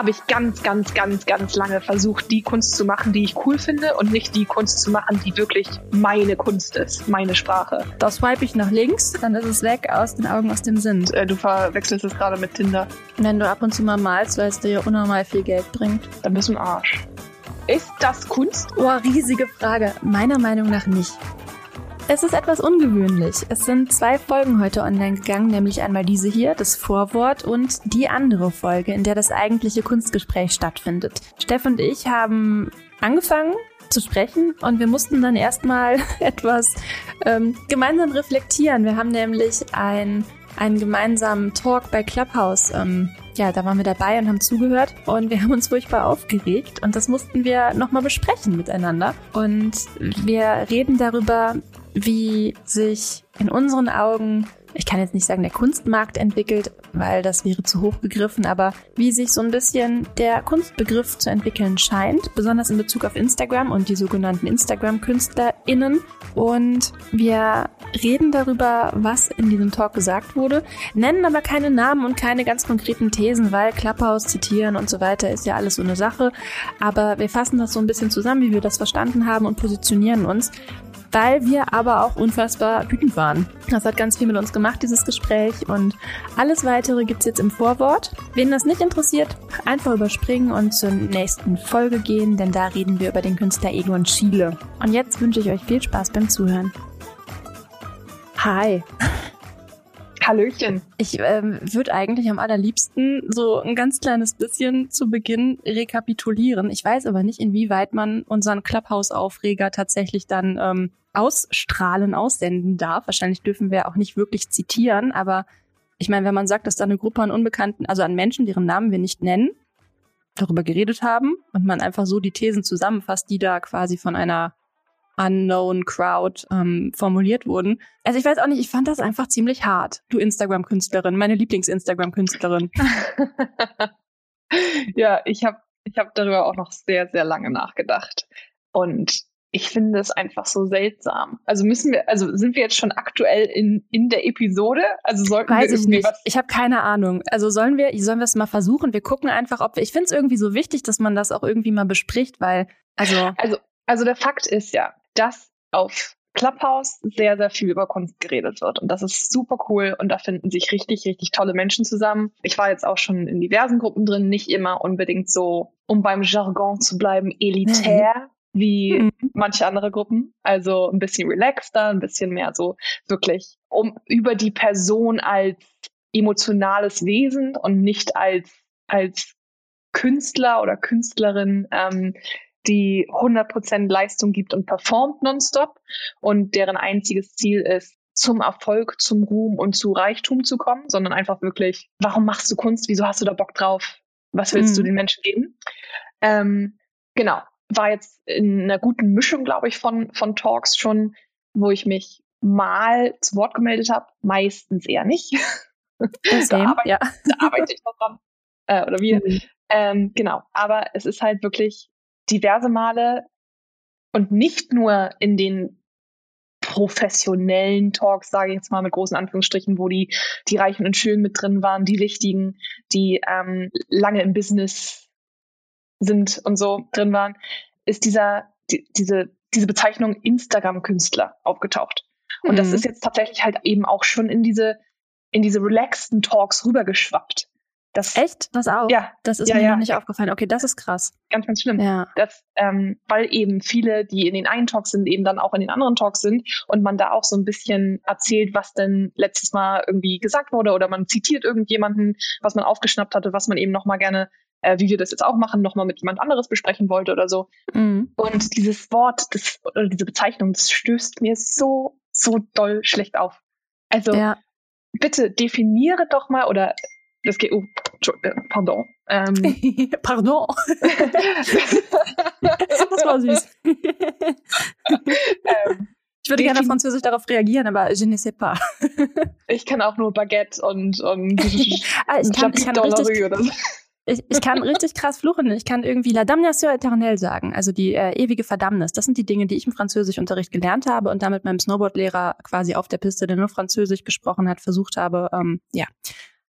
habe ich ganz, ganz, ganz, ganz lange versucht, die Kunst zu machen, die ich cool finde und nicht die Kunst zu machen, die wirklich meine Kunst ist, meine Sprache. Da swipe ich nach links, dann ist es weg, aus den Augen, aus dem Sinn. Äh, du verwechselst es gerade mit Tinder. Wenn du ab und zu mal malst, weil es dir unnormal viel Geld bringt. Dann bist du ein Arsch. Ist das Kunst? Oh, riesige Frage. Meiner Meinung nach nicht. Es ist etwas ungewöhnlich. Es sind zwei Folgen heute online gegangen, nämlich einmal diese hier, das Vorwort, und die andere Folge, in der das eigentliche Kunstgespräch stattfindet. Steff und ich haben angefangen zu sprechen und wir mussten dann erstmal etwas ähm, gemeinsam reflektieren. Wir haben nämlich ein, einen gemeinsamen Talk bei Clubhouse ähm, ja, da waren wir dabei und haben zugehört und wir haben uns furchtbar aufgeregt und das mussten wir nochmal besprechen miteinander. Und wir reden darüber, wie sich in unseren Augen ich kann jetzt nicht sagen, der Kunstmarkt entwickelt, weil das wäre zu hoch gegriffen, aber wie sich so ein bisschen der Kunstbegriff zu entwickeln scheint, besonders in Bezug auf Instagram und die sogenannten Instagram-KünstlerInnen. Und wir reden darüber, was in diesem Talk gesagt wurde, nennen aber keine Namen und keine ganz konkreten Thesen, weil Klapphaus zitieren und so weiter ist ja alles so eine Sache. Aber wir fassen das so ein bisschen zusammen, wie wir das verstanden haben und positionieren uns weil wir aber auch unfassbar wütend waren. Das hat ganz viel mit uns gemacht, dieses Gespräch und alles weitere gibt's jetzt im Vorwort. Wen das nicht interessiert, einfach überspringen und zur nächsten Folge gehen, denn da reden wir über den Künstler Egon Schiele. Und jetzt wünsche ich euch viel Spaß beim Zuhören. Hi. Hallöchen. Ich ähm, würde eigentlich am allerliebsten so ein ganz kleines bisschen zu Beginn rekapitulieren. Ich weiß aber nicht, inwieweit man unseren Clubhouse-Aufreger tatsächlich dann ähm, ausstrahlen, aussenden darf. Wahrscheinlich dürfen wir auch nicht wirklich zitieren, aber ich meine, wenn man sagt, dass da eine Gruppe an Unbekannten, also an Menschen, deren Namen wir nicht nennen, darüber geredet haben und man einfach so die Thesen zusammenfasst, die da quasi von einer unknown crowd ähm, formuliert wurden. Also ich weiß auch nicht, ich fand das einfach ziemlich hart. Du Instagram-Künstlerin, meine Lieblings-Instagram-Künstlerin. ja, ich habe ich hab darüber auch noch sehr, sehr lange nachgedacht. Und ich finde es einfach so seltsam. Also müssen wir, also sind wir jetzt schon aktuell in, in der Episode? Also sollten Weiß wir ich nicht. Was ich habe keine Ahnung. Also sollen wir, sollen wir es mal versuchen? Wir gucken einfach, ob wir. Ich finde es irgendwie so wichtig, dass man das auch irgendwie mal bespricht, weil also also also der Fakt ist ja, dass auf Clubhouse sehr, sehr viel über Kunst geredet wird. Und das ist super cool. Und da finden sich richtig, richtig tolle Menschen zusammen. Ich war jetzt auch schon in diversen Gruppen drin, nicht immer unbedingt so, um beim Jargon zu bleiben, elitär, wie mhm. manche andere Gruppen. Also ein bisschen relaxter, ein bisschen mehr so wirklich um über die Person als emotionales Wesen und nicht als, als Künstler oder Künstlerin, ähm, die 100% Leistung gibt und performt nonstop und deren einziges Ziel ist, zum Erfolg, zum Ruhm und zu Reichtum zu kommen, sondern einfach wirklich, warum machst du Kunst? Wieso hast du da Bock drauf? Was willst mhm. du den Menschen geben? Ähm, genau war jetzt in einer guten Mischung, glaube ich, von, von Talks schon, wo ich mich mal zu Wort gemeldet habe, meistens eher nicht. da, arbeite, ja. da arbeite ich noch dran. Äh, oder wir. Mhm. Ähm, genau. Aber es ist halt wirklich diverse Male und nicht nur in den professionellen Talks, sage ich jetzt mal mit großen Anführungsstrichen, wo die, die Reichen und Schönen mit drin waren, die Wichtigen, die ähm, lange im Business sind und so drin waren, ist dieser, die, diese, diese Bezeichnung Instagram-Künstler aufgetaucht. Und mhm. das ist jetzt tatsächlich halt eben auch schon in diese, in diese relaxten Talks rübergeschwappt. Das, Echt? Das auch? Ja. Das ist ja, mir ja. noch nicht aufgefallen. Okay, das ist krass. Ganz, ganz schlimm. Ja. Das, ähm, weil eben viele, die in den einen Talks sind, eben dann auch in den anderen Talks sind und man da auch so ein bisschen erzählt, was denn letztes Mal irgendwie gesagt wurde oder man zitiert irgendjemanden, was man aufgeschnappt hatte, was man eben nochmal gerne äh, wie wir das jetzt auch machen, nochmal mit jemand anderes besprechen wollte oder so. Mhm. Und dieses Wort, das, oder diese Bezeichnung, das stößt mir so, so doll schlecht auf. Also ja. bitte definiere doch mal oder das geht, oh, äh, pardon. Ähm, pardon. das war süß. ähm, ich würde gerne französisch darauf reagieren, aber je ne sais pas. ich kann auch nur Baguette und, und ah, ich kann, ich kann richtig, oder so ich, ich kann richtig krass fluchen. Ich kann irgendwie La damnation éternelle sagen, also die äh, ewige Verdammnis. Das sind die Dinge, die ich im Französischunterricht gelernt habe und damit meinem Snowboardlehrer quasi auf der Piste, der nur Französisch gesprochen hat, versucht habe, ähm, ja,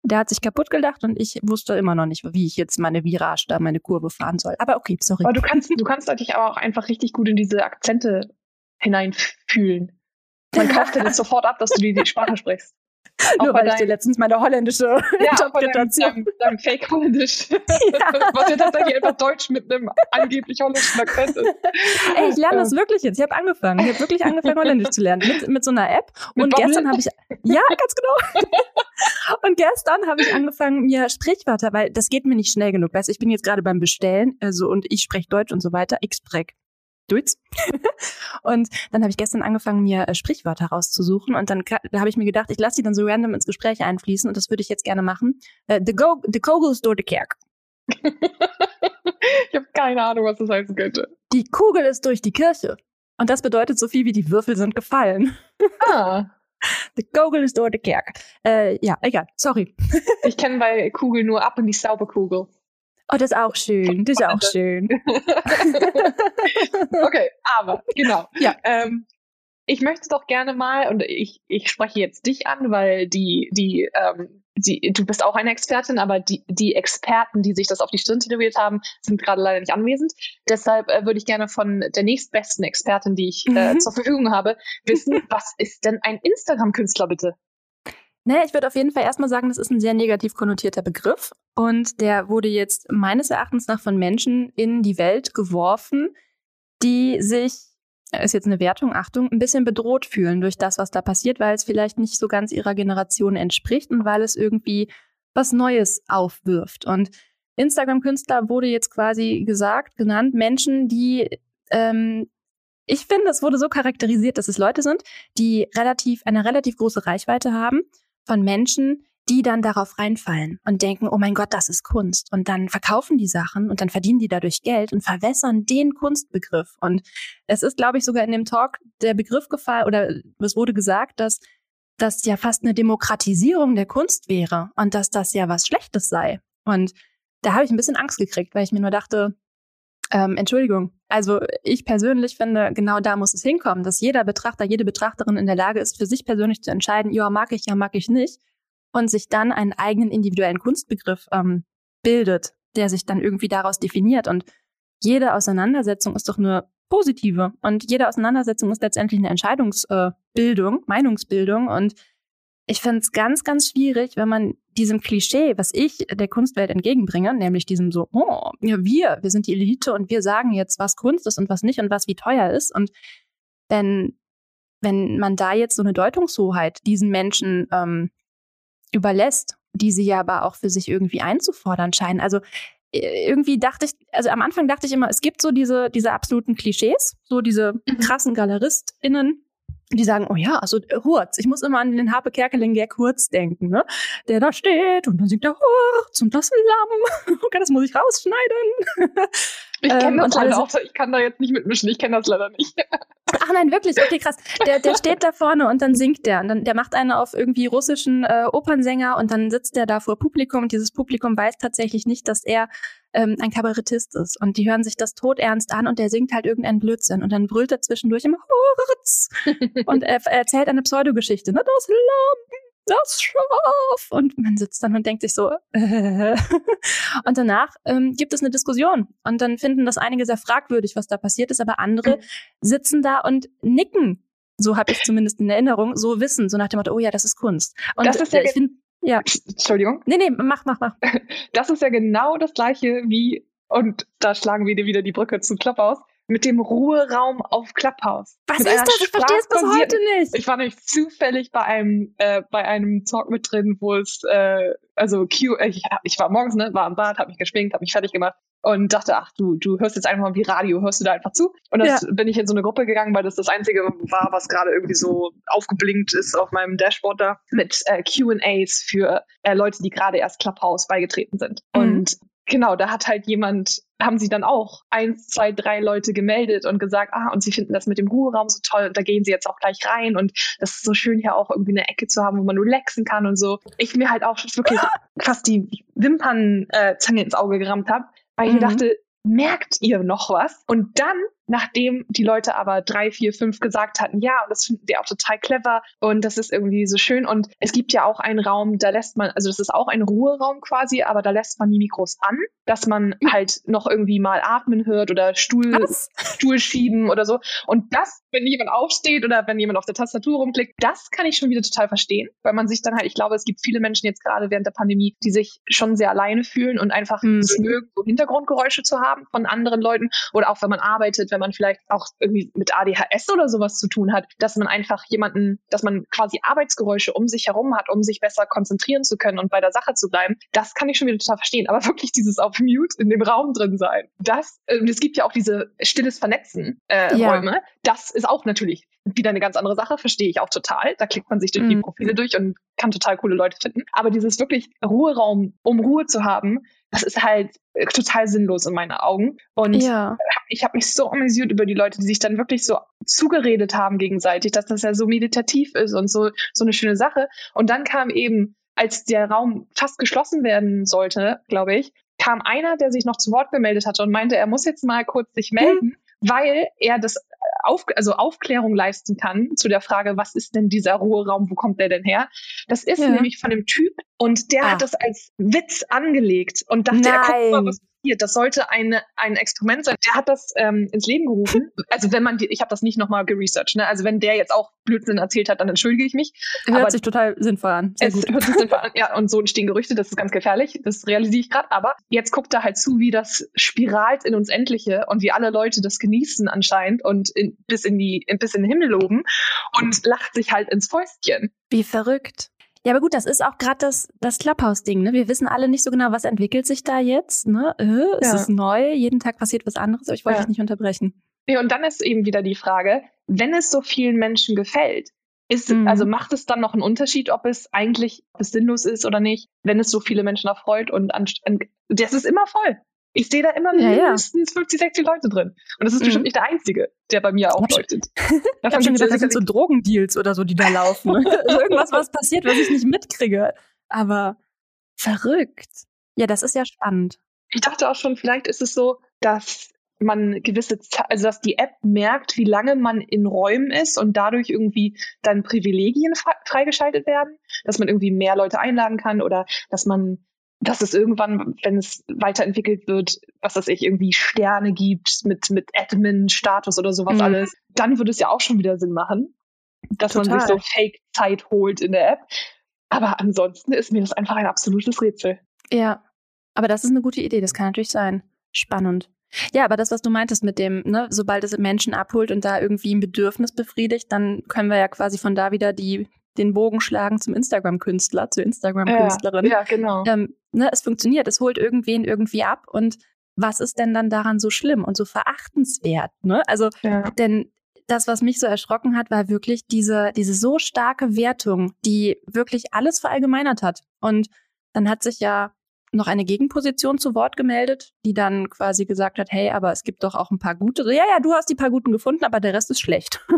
Der hat sich kaputt gelacht und ich wusste immer noch nicht, wie ich jetzt meine Virage da, meine Kurve fahren soll. Aber okay, sorry. Aber du kannst, du kannst dich aber auch einfach richtig gut in diese Akzente hineinfühlen. Man kauft dir das sofort ab, dass du die, die Sprache sprichst. Nur weil ich dir letztens meine holländische ja, Interpretation. Deinem, deinem Fake-Holländisch. Ja. Was ja tatsächlich einfach Deutsch mit einem angeblich holländischen Akzent ist. Ey, ich lerne das wirklich jetzt. Ich habe angefangen. Ich habe wirklich angefangen, Holländisch zu lernen. Mit, mit so einer App. Mit und Bubble? gestern habe ich. Ja, ganz genau. und gestern habe ich angefangen, mir Sprichwörter, weil das geht mir nicht schnell genug. Weißt ich bin jetzt gerade beim Bestellen, also und ich spreche Deutsch und so weiter. Ich spreche Dudes. und dann habe ich gestern angefangen, mir äh, Sprichwörter rauszusuchen und dann da habe ich mir gedacht, ich lasse die dann so random ins Gespräch einfließen und das würde ich jetzt gerne machen. Äh, the, go the Kogel ist durch die Kerk. ich habe keine Ahnung, was das heißen könnte. Die Kugel ist durch die Kirche. Und das bedeutet so viel wie die Würfel sind gefallen. Ah. The Kogel ist durch die Kerk. Äh, ja, egal, sorry. ich kenne bei Kugel nur ab in die Saubekugel. Oh, das ist auch schön. Das ist auch schön. okay, aber genau. Ja. Ähm, ich möchte doch gerne mal, und ich, ich spreche jetzt dich an, weil die, die, ähm, die, du bist auch eine Expertin, aber die, die Experten, die sich das auf die Stirn tätowiert haben, sind gerade leider nicht anwesend. Deshalb äh, würde ich gerne von der nächstbesten Expertin, die ich äh, mhm. zur Verfügung habe, wissen, was ist denn ein Instagram-Künstler bitte? Naja, ich würde auf jeden Fall erstmal sagen, das ist ein sehr negativ konnotierter Begriff und der wurde jetzt meines Erachtens nach von Menschen in die Welt geworfen, die sich, ist jetzt eine Wertung, Achtung, ein bisschen bedroht fühlen durch das, was da passiert, weil es vielleicht nicht so ganz ihrer Generation entspricht und weil es irgendwie was Neues aufwirft. Und Instagram-Künstler wurde jetzt quasi gesagt, genannt, Menschen, die ähm, ich finde, es wurde so charakterisiert, dass es Leute sind, die relativ eine relativ große Reichweite haben von Menschen, die dann darauf reinfallen und denken, oh mein Gott, das ist Kunst. Und dann verkaufen die Sachen und dann verdienen die dadurch Geld und verwässern den Kunstbegriff. Und es ist, glaube ich, sogar in dem Talk der Begriff gefallen oder es wurde gesagt, dass das ja fast eine Demokratisierung der Kunst wäre und dass das ja was Schlechtes sei. Und da habe ich ein bisschen Angst gekriegt, weil ich mir nur dachte, ähm, Entschuldigung. Also ich persönlich finde, genau da muss es hinkommen, dass jeder Betrachter, jede Betrachterin in der Lage ist, für sich persönlich zu entscheiden, ja, mag ich, ja, mag ich nicht. Und sich dann einen eigenen individuellen Kunstbegriff ähm, bildet, der sich dann irgendwie daraus definiert. Und jede Auseinandersetzung ist doch nur positive. Und jede Auseinandersetzung ist letztendlich eine Entscheidungsbildung, Meinungsbildung. Und ich finde es ganz, ganz schwierig, wenn man diesem Klischee, was ich der Kunstwelt entgegenbringe, nämlich diesem so, oh, ja, wir, wir sind die Elite und wir sagen jetzt, was Kunst ist und was nicht und was wie teuer ist. Und wenn, wenn man da jetzt so eine Deutungshoheit diesen Menschen ähm, überlässt, die sie ja aber auch für sich irgendwie einzufordern scheinen. Also äh, irgendwie dachte ich, also am Anfang dachte ich immer, es gibt so diese, diese absoluten Klischees, so diese mhm. krassen GaleristInnen, die sagen, oh ja, also äh, Hurz, ich muss immer an den Harpe Kerkeling Gag Hurz denken, ne? Der da steht und dann singt er Hurz und das Lamm. Okay, das muss ich rausschneiden. Ich kenne ähm, das leider auch, ich kann da jetzt nicht mitmischen, ich kenne das leider nicht. Ach nein, wirklich, okay, krass. Der, der steht da vorne und dann singt der. Und dann, der macht eine auf irgendwie russischen äh, Opernsänger und dann sitzt der da vor Publikum und dieses Publikum weiß tatsächlich nicht, dass er ähm, ein Kabarettist ist. Und die hören sich das todernst an und der singt halt irgendeinen Blödsinn. Und dann brüllt er zwischendurch immer Hurz! und er, er erzählt eine Pseudogeschichte. Ne? Das Lamm, das Schaf. Und man sitzt dann und denkt sich so, äh. und danach ähm, gibt es eine Diskussion. Und dann finden das einige sehr fragwürdig, was da passiert ist, aber andere sitzen da und nicken. So habe ich zumindest in Erinnerung, so wissen, so nach dem Motto, oh ja, das ist Kunst. Und das ist ja äh, ich finde, ja. Entschuldigung. Nee, nee, mach, mach, mach. Das ist ja genau das gleiche wie, und da schlagen wir dir wieder die Brücke zu Clubhouse, mit dem Ruheraum auf Clubhouse. Was mit ist das? Ich verstehe es bis heute nicht. Ich war nämlich zufällig bei einem äh, bei einem Talk mit drin, wo es äh, also Q äh, ich, ich war morgens ne, war im Bad, habe mich geschminkt, habe mich fertig gemacht und dachte, ach du du hörst jetzt einfach mal wie Radio, hörst du da einfach zu und das ja. bin ich in so eine Gruppe gegangen, weil das das einzige war, was gerade irgendwie so aufgeblinkt ist auf meinem Dashboard da mit äh, Q&As für äh, Leute, die gerade erst Clubhouse beigetreten sind. Mhm. Und genau, da hat halt jemand, haben sie dann auch eins, zwei, drei Leute gemeldet und gesagt, ah, und sie finden das mit dem Ruheraum so toll und da gehen sie jetzt auch gleich rein und das ist so schön, hier auch irgendwie eine Ecke zu haben, wo man nur lexen kann und so. Ich mir halt auch wirklich fast die Wimpernzange äh, ins Auge gerammt habe, weil ich mhm. dachte, merkt ihr noch was? Und dann nachdem die Leute aber drei, vier, fünf gesagt hatten, ja, und das finden wir auch total clever und das ist irgendwie so schön. Und es gibt ja auch einen Raum, da lässt man, also das ist auch ein Ruheraum quasi, aber da lässt man die Mikros an, dass man halt noch irgendwie mal atmen hört oder Stuhl, Stuhl schieben oder so. Und das, wenn jemand aufsteht oder wenn jemand auf der Tastatur rumklickt, das kann ich schon wieder total verstehen, weil man sich dann halt, ich glaube, es gibt viele Menschen jetzt gerade während der Pandemie, die sich schon sehr alleine fühlen und einfach mhm. es mögen, so Hintergrundgeräusche zu haben von anderen Leuten oder auch wenn man arbeitet, wenn man vielleicht auch irgendwie mit ADHS oder sowas zu tun hat, dass man einfach jemanden, dass man quasi Arbeitsgeräusche um sich herum hat, um sich besser konzentrieren zu können und bei der Sache zu bleiben. Das kann ich schon wieder total verstehen. Aber wirklich dieses auf Mute in dem Raum drin sein, das, äh, es gibt ja auch diese stilles Vernetzen äh, ja. Räume. Das ist auch natürlich wieder eine ganz andere Sache, verstehe ich auch total. Da klickt man sich durch die mhm. Profile durch und kann total coole Leute finden. Aber dieses wirklich Ruheraum, um Ruhe zu haben, das ist halt äh, total sinnlos in meinen Augen. Und ja. ich habe mich so amüsiert über die Leute, die sich dann wirklich so zugeredet haben gegenseitig, dass das ja so meditativ ist und so, so eine schöne Sache. Und dann kam eben, als der Raum fast geschlossen werden sollte, glaube ich, kam einer, der sich noch zu Wort gemeldet hatte und meinte, er muss jetzt mal kurz sich melden. Weil er das auf, also Aufklärung leisten kann zu der Frage, was ist denn dieser Ruheraum, wo kommt der denn her? Das ist ja. nämlich von dem Typ und der ah. hat das als Witz angelegt und dachte, Nein. er guckt mal, was passiert. Das sollte eine, ein Experiment sein. Der hat das ähm, ins Leben gerufen. Also wenn man, die, ich habe das nicht nochmal geresearched, ne? Also wenn der jetzt auch Blödsinn erzählt hat, dann entschuldige ich mich. Hört aber sich total sinnvoll an. Sehr es gut. hört sich sinnvoll an. Ja, und so entstehen Gerüchte, das ist ganz gefährlich. Das realisiere ich gerade. Aber jetzt guckt er halt zu, wie das spiralt in uns Endliche und wie alle Leute das genießen anscheinend und in, bis in die, bis in den Himmel loben und lacht sich halt ins Fäustchen. Wie verrückt. Ja, aber gut, das ist auch gerade das, das Clubhouse-Ding. Ne? Wir wissen alle nicht so genau, was entwickelt sich da jetzt. Ne? Äh, ist ja. es neu? Jeden Tag passiert was anderes. Aber ich wollte ja. dich nicht unterbrechen. Ja, und dann ist eben wieder die Frage, wenn es so vielen Menschen gefällt, ist, mhm. also macht es dann noch einen Unterschied, ob es eigentlich ob es sinnlos ist oder nicht, wenn es so viele Menschen erfreut und das ist immer voll. Ich sehe da immer mindestens ja. 50, 60 Leute drin. Und das ist mhm. bestimmt nicht der einzige, der bei mir auch leuchtet. ich habe schon gedacht, das sind so Drogendeals oder so, die da laufen. also irgendwas, was passiert, was ich nicht mitkriege. Aber verrückt. Ja, das ist ja spannend. Ich dachte auch schon, vielleicht ist es so, dass man gewisse, also dass die App merkt, wie lange man in Räumen ist und dadurch irgendwie dann Privilegien freigeschaltet werden, dass man irgendwie mehr Leute einladen kann oder dass man dass es irgendwann, wenn es weiterentwickelt wird, was weiß ich, irgendwie Sterne gibt mit, mit Admin-Status oder sowas mhm. alles, dann würde es ja auch schon wieder Sinn machen, dass Total. man sich so Fake-Zeit holt in der App. Aber ansonsten ist mir das einfach ein absolutes Rätsel. Ja, aber das ist eine gute Idee, das kann natürlich sein. Spannend. Ja, aber das, was du meintest mit dem, ne, sobald es Menschen abholt und da irgendwie ein Bedürfnis befriedigt, dann können wir ja quasi von da wieder die den Bogen schlagen zum Instagram-Künstler, zur Instagram-Künstlerin. Ja, ja, genau. Ähm, ne, es funktioniert, es holt irgendwen irgendwie ab und was ist denn dann daran so schlimm und so verachtenswert? Ne? Also, ja. denn das, was mich so erschrocken hat, war wirklich diese, diese so starke Wertung, die wirklich alles verallgemeinert hat. Und dann hat sich ja noch eine Gegenposition zu Wort gemeldet, die dann quasi gesagt hat, hey, aber es gibt doch auch ein paar gute. Ja, ja, du hast die paar guten gefunden, aber der Rest ist schlecht.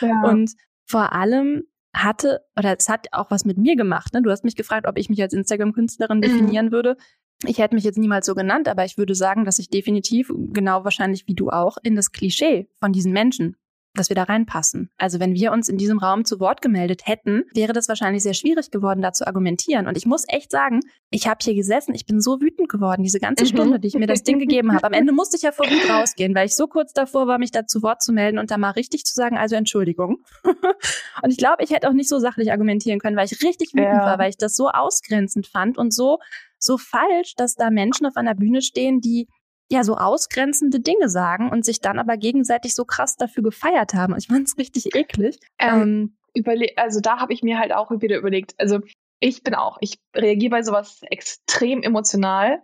Ja. Und vor allem hatte, oder es hat auch was mit mir gemacht. Ne? Du hast mich gefragt, ob ich mich als Instagram-Künstlerin mhm. definieren würde. Ich hätte mich jetzt niemals so genannt, aber ich würde sagen, dass ich definitiv, genau wahrscheinlich wie du auch, in das Klischee von diesen Menschen dass wir da reinpassen. Also wenn wir uns in diesem Raum zu Wort gemeldet hätten, wäre das wahrscheinlich sehr schwierig geworden, da zu argumentieren. Und ich muss echt sagen, ich habe hier gesessen, ich bin so wütend geworden, diese ganze mhm. Stunde, die ich mir das Ding gegeben habe. Am Ende musste ich ja vor Wut rausgehen, weil ich so kurz davor war, mich da zu Wort zu melden und da mal richtig zu sagen, also Entschuldigung. und ich glaube, ich hätte auch nicht so sachlich argumentieren können, weil ich richtig wütend ja. war, weil ich das so ausgrenzend fand und so so falsch, dass da Menschen auf einer Bühne stehen, die ja so ausgrenzende Dinge sagen und sich dann aber gegenseitig so krass dafür gefeiert haben. Ich fand es richtig eklig. Ähm, ähm, also da habe ich mir halt auch wieder überlegt, also ich bin auch, ich reagiere bei sowas extrem emotional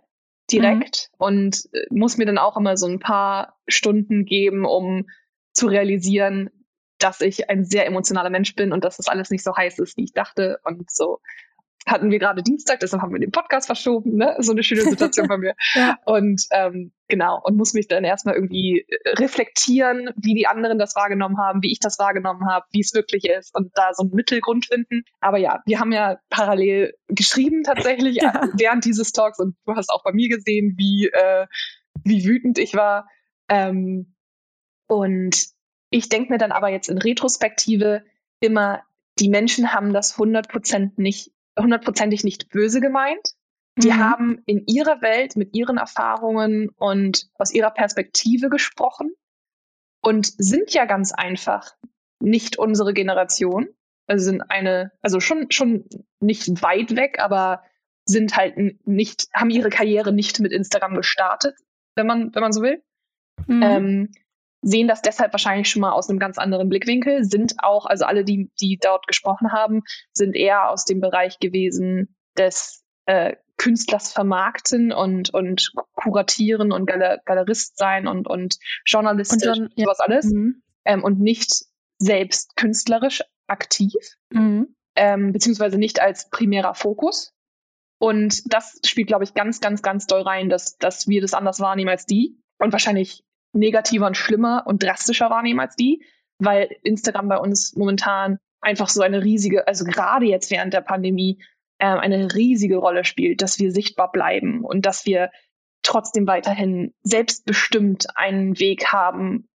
direkt mhm. und äh, muss mir dann auch immer so ein paar Stunden geben, um zu realisieren, dass ich ein sehr emotionaler Mensch bin und dass das alles nicht so heiß ist, wie ich dachte und so hatten wir gerade Dienstag, deshalb haben wir den Podcast verschoben, ne? So eine schöne Situation bei mir. ja. Und ähm, genau, und muss mich dann erstmal irgendwie äh, reflektieren, wie die anderen das wahrgenommen haben, wie ich das wahrgenommen habe, wie es wirklich ist und da so einen Mittelgrund finden. Aber ja, wir haben ja parallel geschrieben tatsächlich ja. während dieses Talks und du hast auch bei mir gesehen, wie, äh, wie wütend ich war. Ähm, Und ich denke mir dann aber jetzt in Retrospektive immer, die Menschen haben das 100% nicht, hundertprozentig nicht böse gemeint. Die mhm. haben in ihrer Welt mit ihren Erfahrungen und aus ihrer Perspektive gesprochen und sind ja ganz einfach nicht unsere Generation. Also sind eine, also schon, schon nicht weit weg, aber sind halt nicht, haben ihre Karriere nicht mit Instagram gestartet, wenn man, wenn man so will. Mhm. Ähm, sehen das deshalb wahrscheinlich schon mal aus einem ganz anderen Blickwinkel, sind auch, also alle, die, die dort gesprochen haben, sind eher aus dem Bereich gewesen des äh, Künstlers vermarkten und, und kuratieren und Galer Galerist sein und, und Journalistisch und dann, ja. sowas alles. Mhm. Ähm, und nicht selbst künstlerisch aktiv, mhm. ähm, beziehungsweise nicht als primärer Fokus. Und das spielt, glaube ich, ganz, ganz, ganz doll rein, dass, dass wir das anders wahrnehmen als die und wahrscheinlich negativer und schlimmer und drastischer wahrnehmen als die, weil Instagram bei uns momentan einfach so eine riesige, also gerade jetzt während der Pandemie, eine riesige Rolle spielt, dass wir sichtbar bleiben und dass wir trotzdem weiterhin selbstbestimmt einen Weg haben,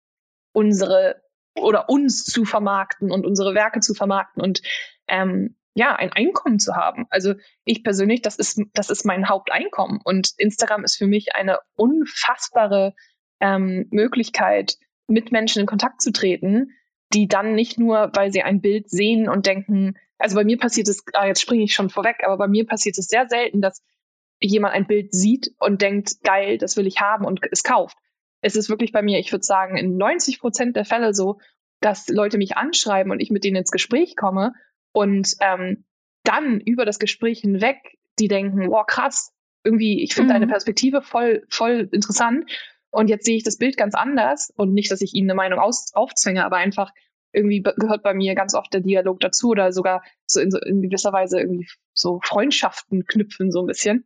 unsere oder uns zu vermarkten und unsere Werke zu vermarkten und ähm, ja, ein Einkommen zu haben. Also ich persönlich, das ist, das ist mein Haupteinkommen. Und Instagram ist für mich eine unfassbare ähm, Möglichkeit, mit Menschen in Kontakt zu treten, die dann nicht nur, weil sie ein Bild sehen und denken, also bei mir passiert es, ah, jetzt springe ich schon vorweg, aber bei mir passiert es sehr selten, dass jemand ein Bild sieht und denkt, geil, das will ich haben und es kauft. Es ist wirklich bei mir, ich würde sagen, in 90 Prozent der Fälle so, dass Leute mich anschreiben und ich mit denen ins Gespräch komme und ähm, dann über das Gespräch hinweg, die denken, wow, krass, irgendwie, ich finde mhm. deine Perspektive voll, voll interessant. Und jetzt sehe ich das Bild ganz anders und nicht, dass ich ihnen eine Meinung aus, aufzwänge, aber einfach irgendwie gehört bei mir ganz oft der Dialog dazu oder sogar so in, so in gewisser Weise irgendwie so Freundschaften knüpfen so ein bisschen.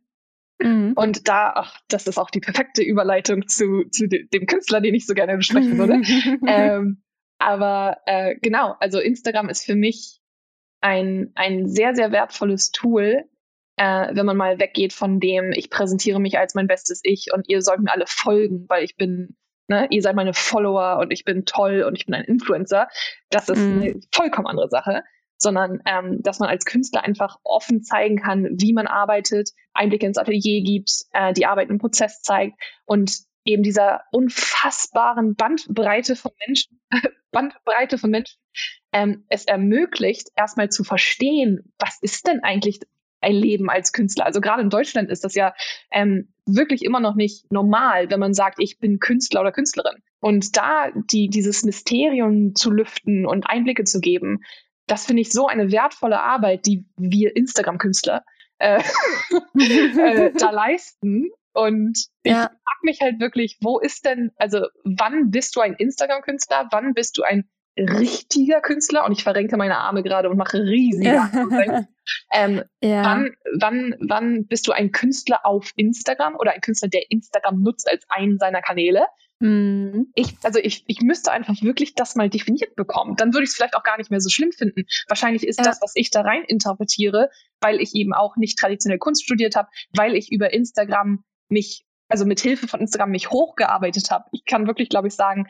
Mhm. Und da, ach, das ist auch die perfekte Überleitung zu, zu dem Künstler, den ich so gerne besprechen würde. ähm, aber äh, genau, also Instagram ist für mich ein, ein sehr, sehr wertvolles Tool, äh, wenn man mal weggeht von dem, ich präsentiere mich als mein bestes Ich und ihr sollt mir alle folgen, weil ich bin, ne, ihr seid meine Follower und ich bin toll und ich bin ein Influencer. Das ist mhm. eine vollkommen andere Sache sondern ähm, dass man als Künstler einfach offen zeigen kann, wie man arbeitet, Einblicke ins Atelier gibt, äh, die Arbeit im Prozess zeigt und eben dieser unfassbaren Bandbreite von Menschen, Bandbreite von Menschen ähm, es ermöglicht, erstmal zu verstehen, was ist denn eigentlich ein Leben als Künstler. Also gerade in Deutschland ist das ja ähm, wirklich immer noch nicht normal, wenn man sagt, ich bin Künstler oder Künstlerin. Und da die, dieses Mysterium zu lüften und Einblicke zu geben, das finde ich so eine wertvolle Arbeit, die wir Instagram-Künstler äh, äh, da leisten. Und ich ja. frage mich halt wirklich, wo ist denn, also wann bist du ein Instagram-Künstler, wann bist du ein richtiger Künstler und ich verrenke meine Arme gerade und mache riesige ähm, ja. wann, wann, wann bist du ein Künstler auf Instagram oder ein Künstler, der Instagram nutzt als einen seiner Kanäle? Mhm. Ich, also ich, ich müsste einfach wirklich das mal definiert bekommen. Dann würde ich es vielleicht auch gar nicht mehr so schlimm finden. Wahrscheinlich ist ja. das, was ich da rein interpretiere, weil ich eben auch nicht traditionell Kunst studiert habe, weil ich über Instagram mich, also mit Hilfe von Instagram mich hochgearbeitet habe. Ich kann wirklich, glaube ich, sagen,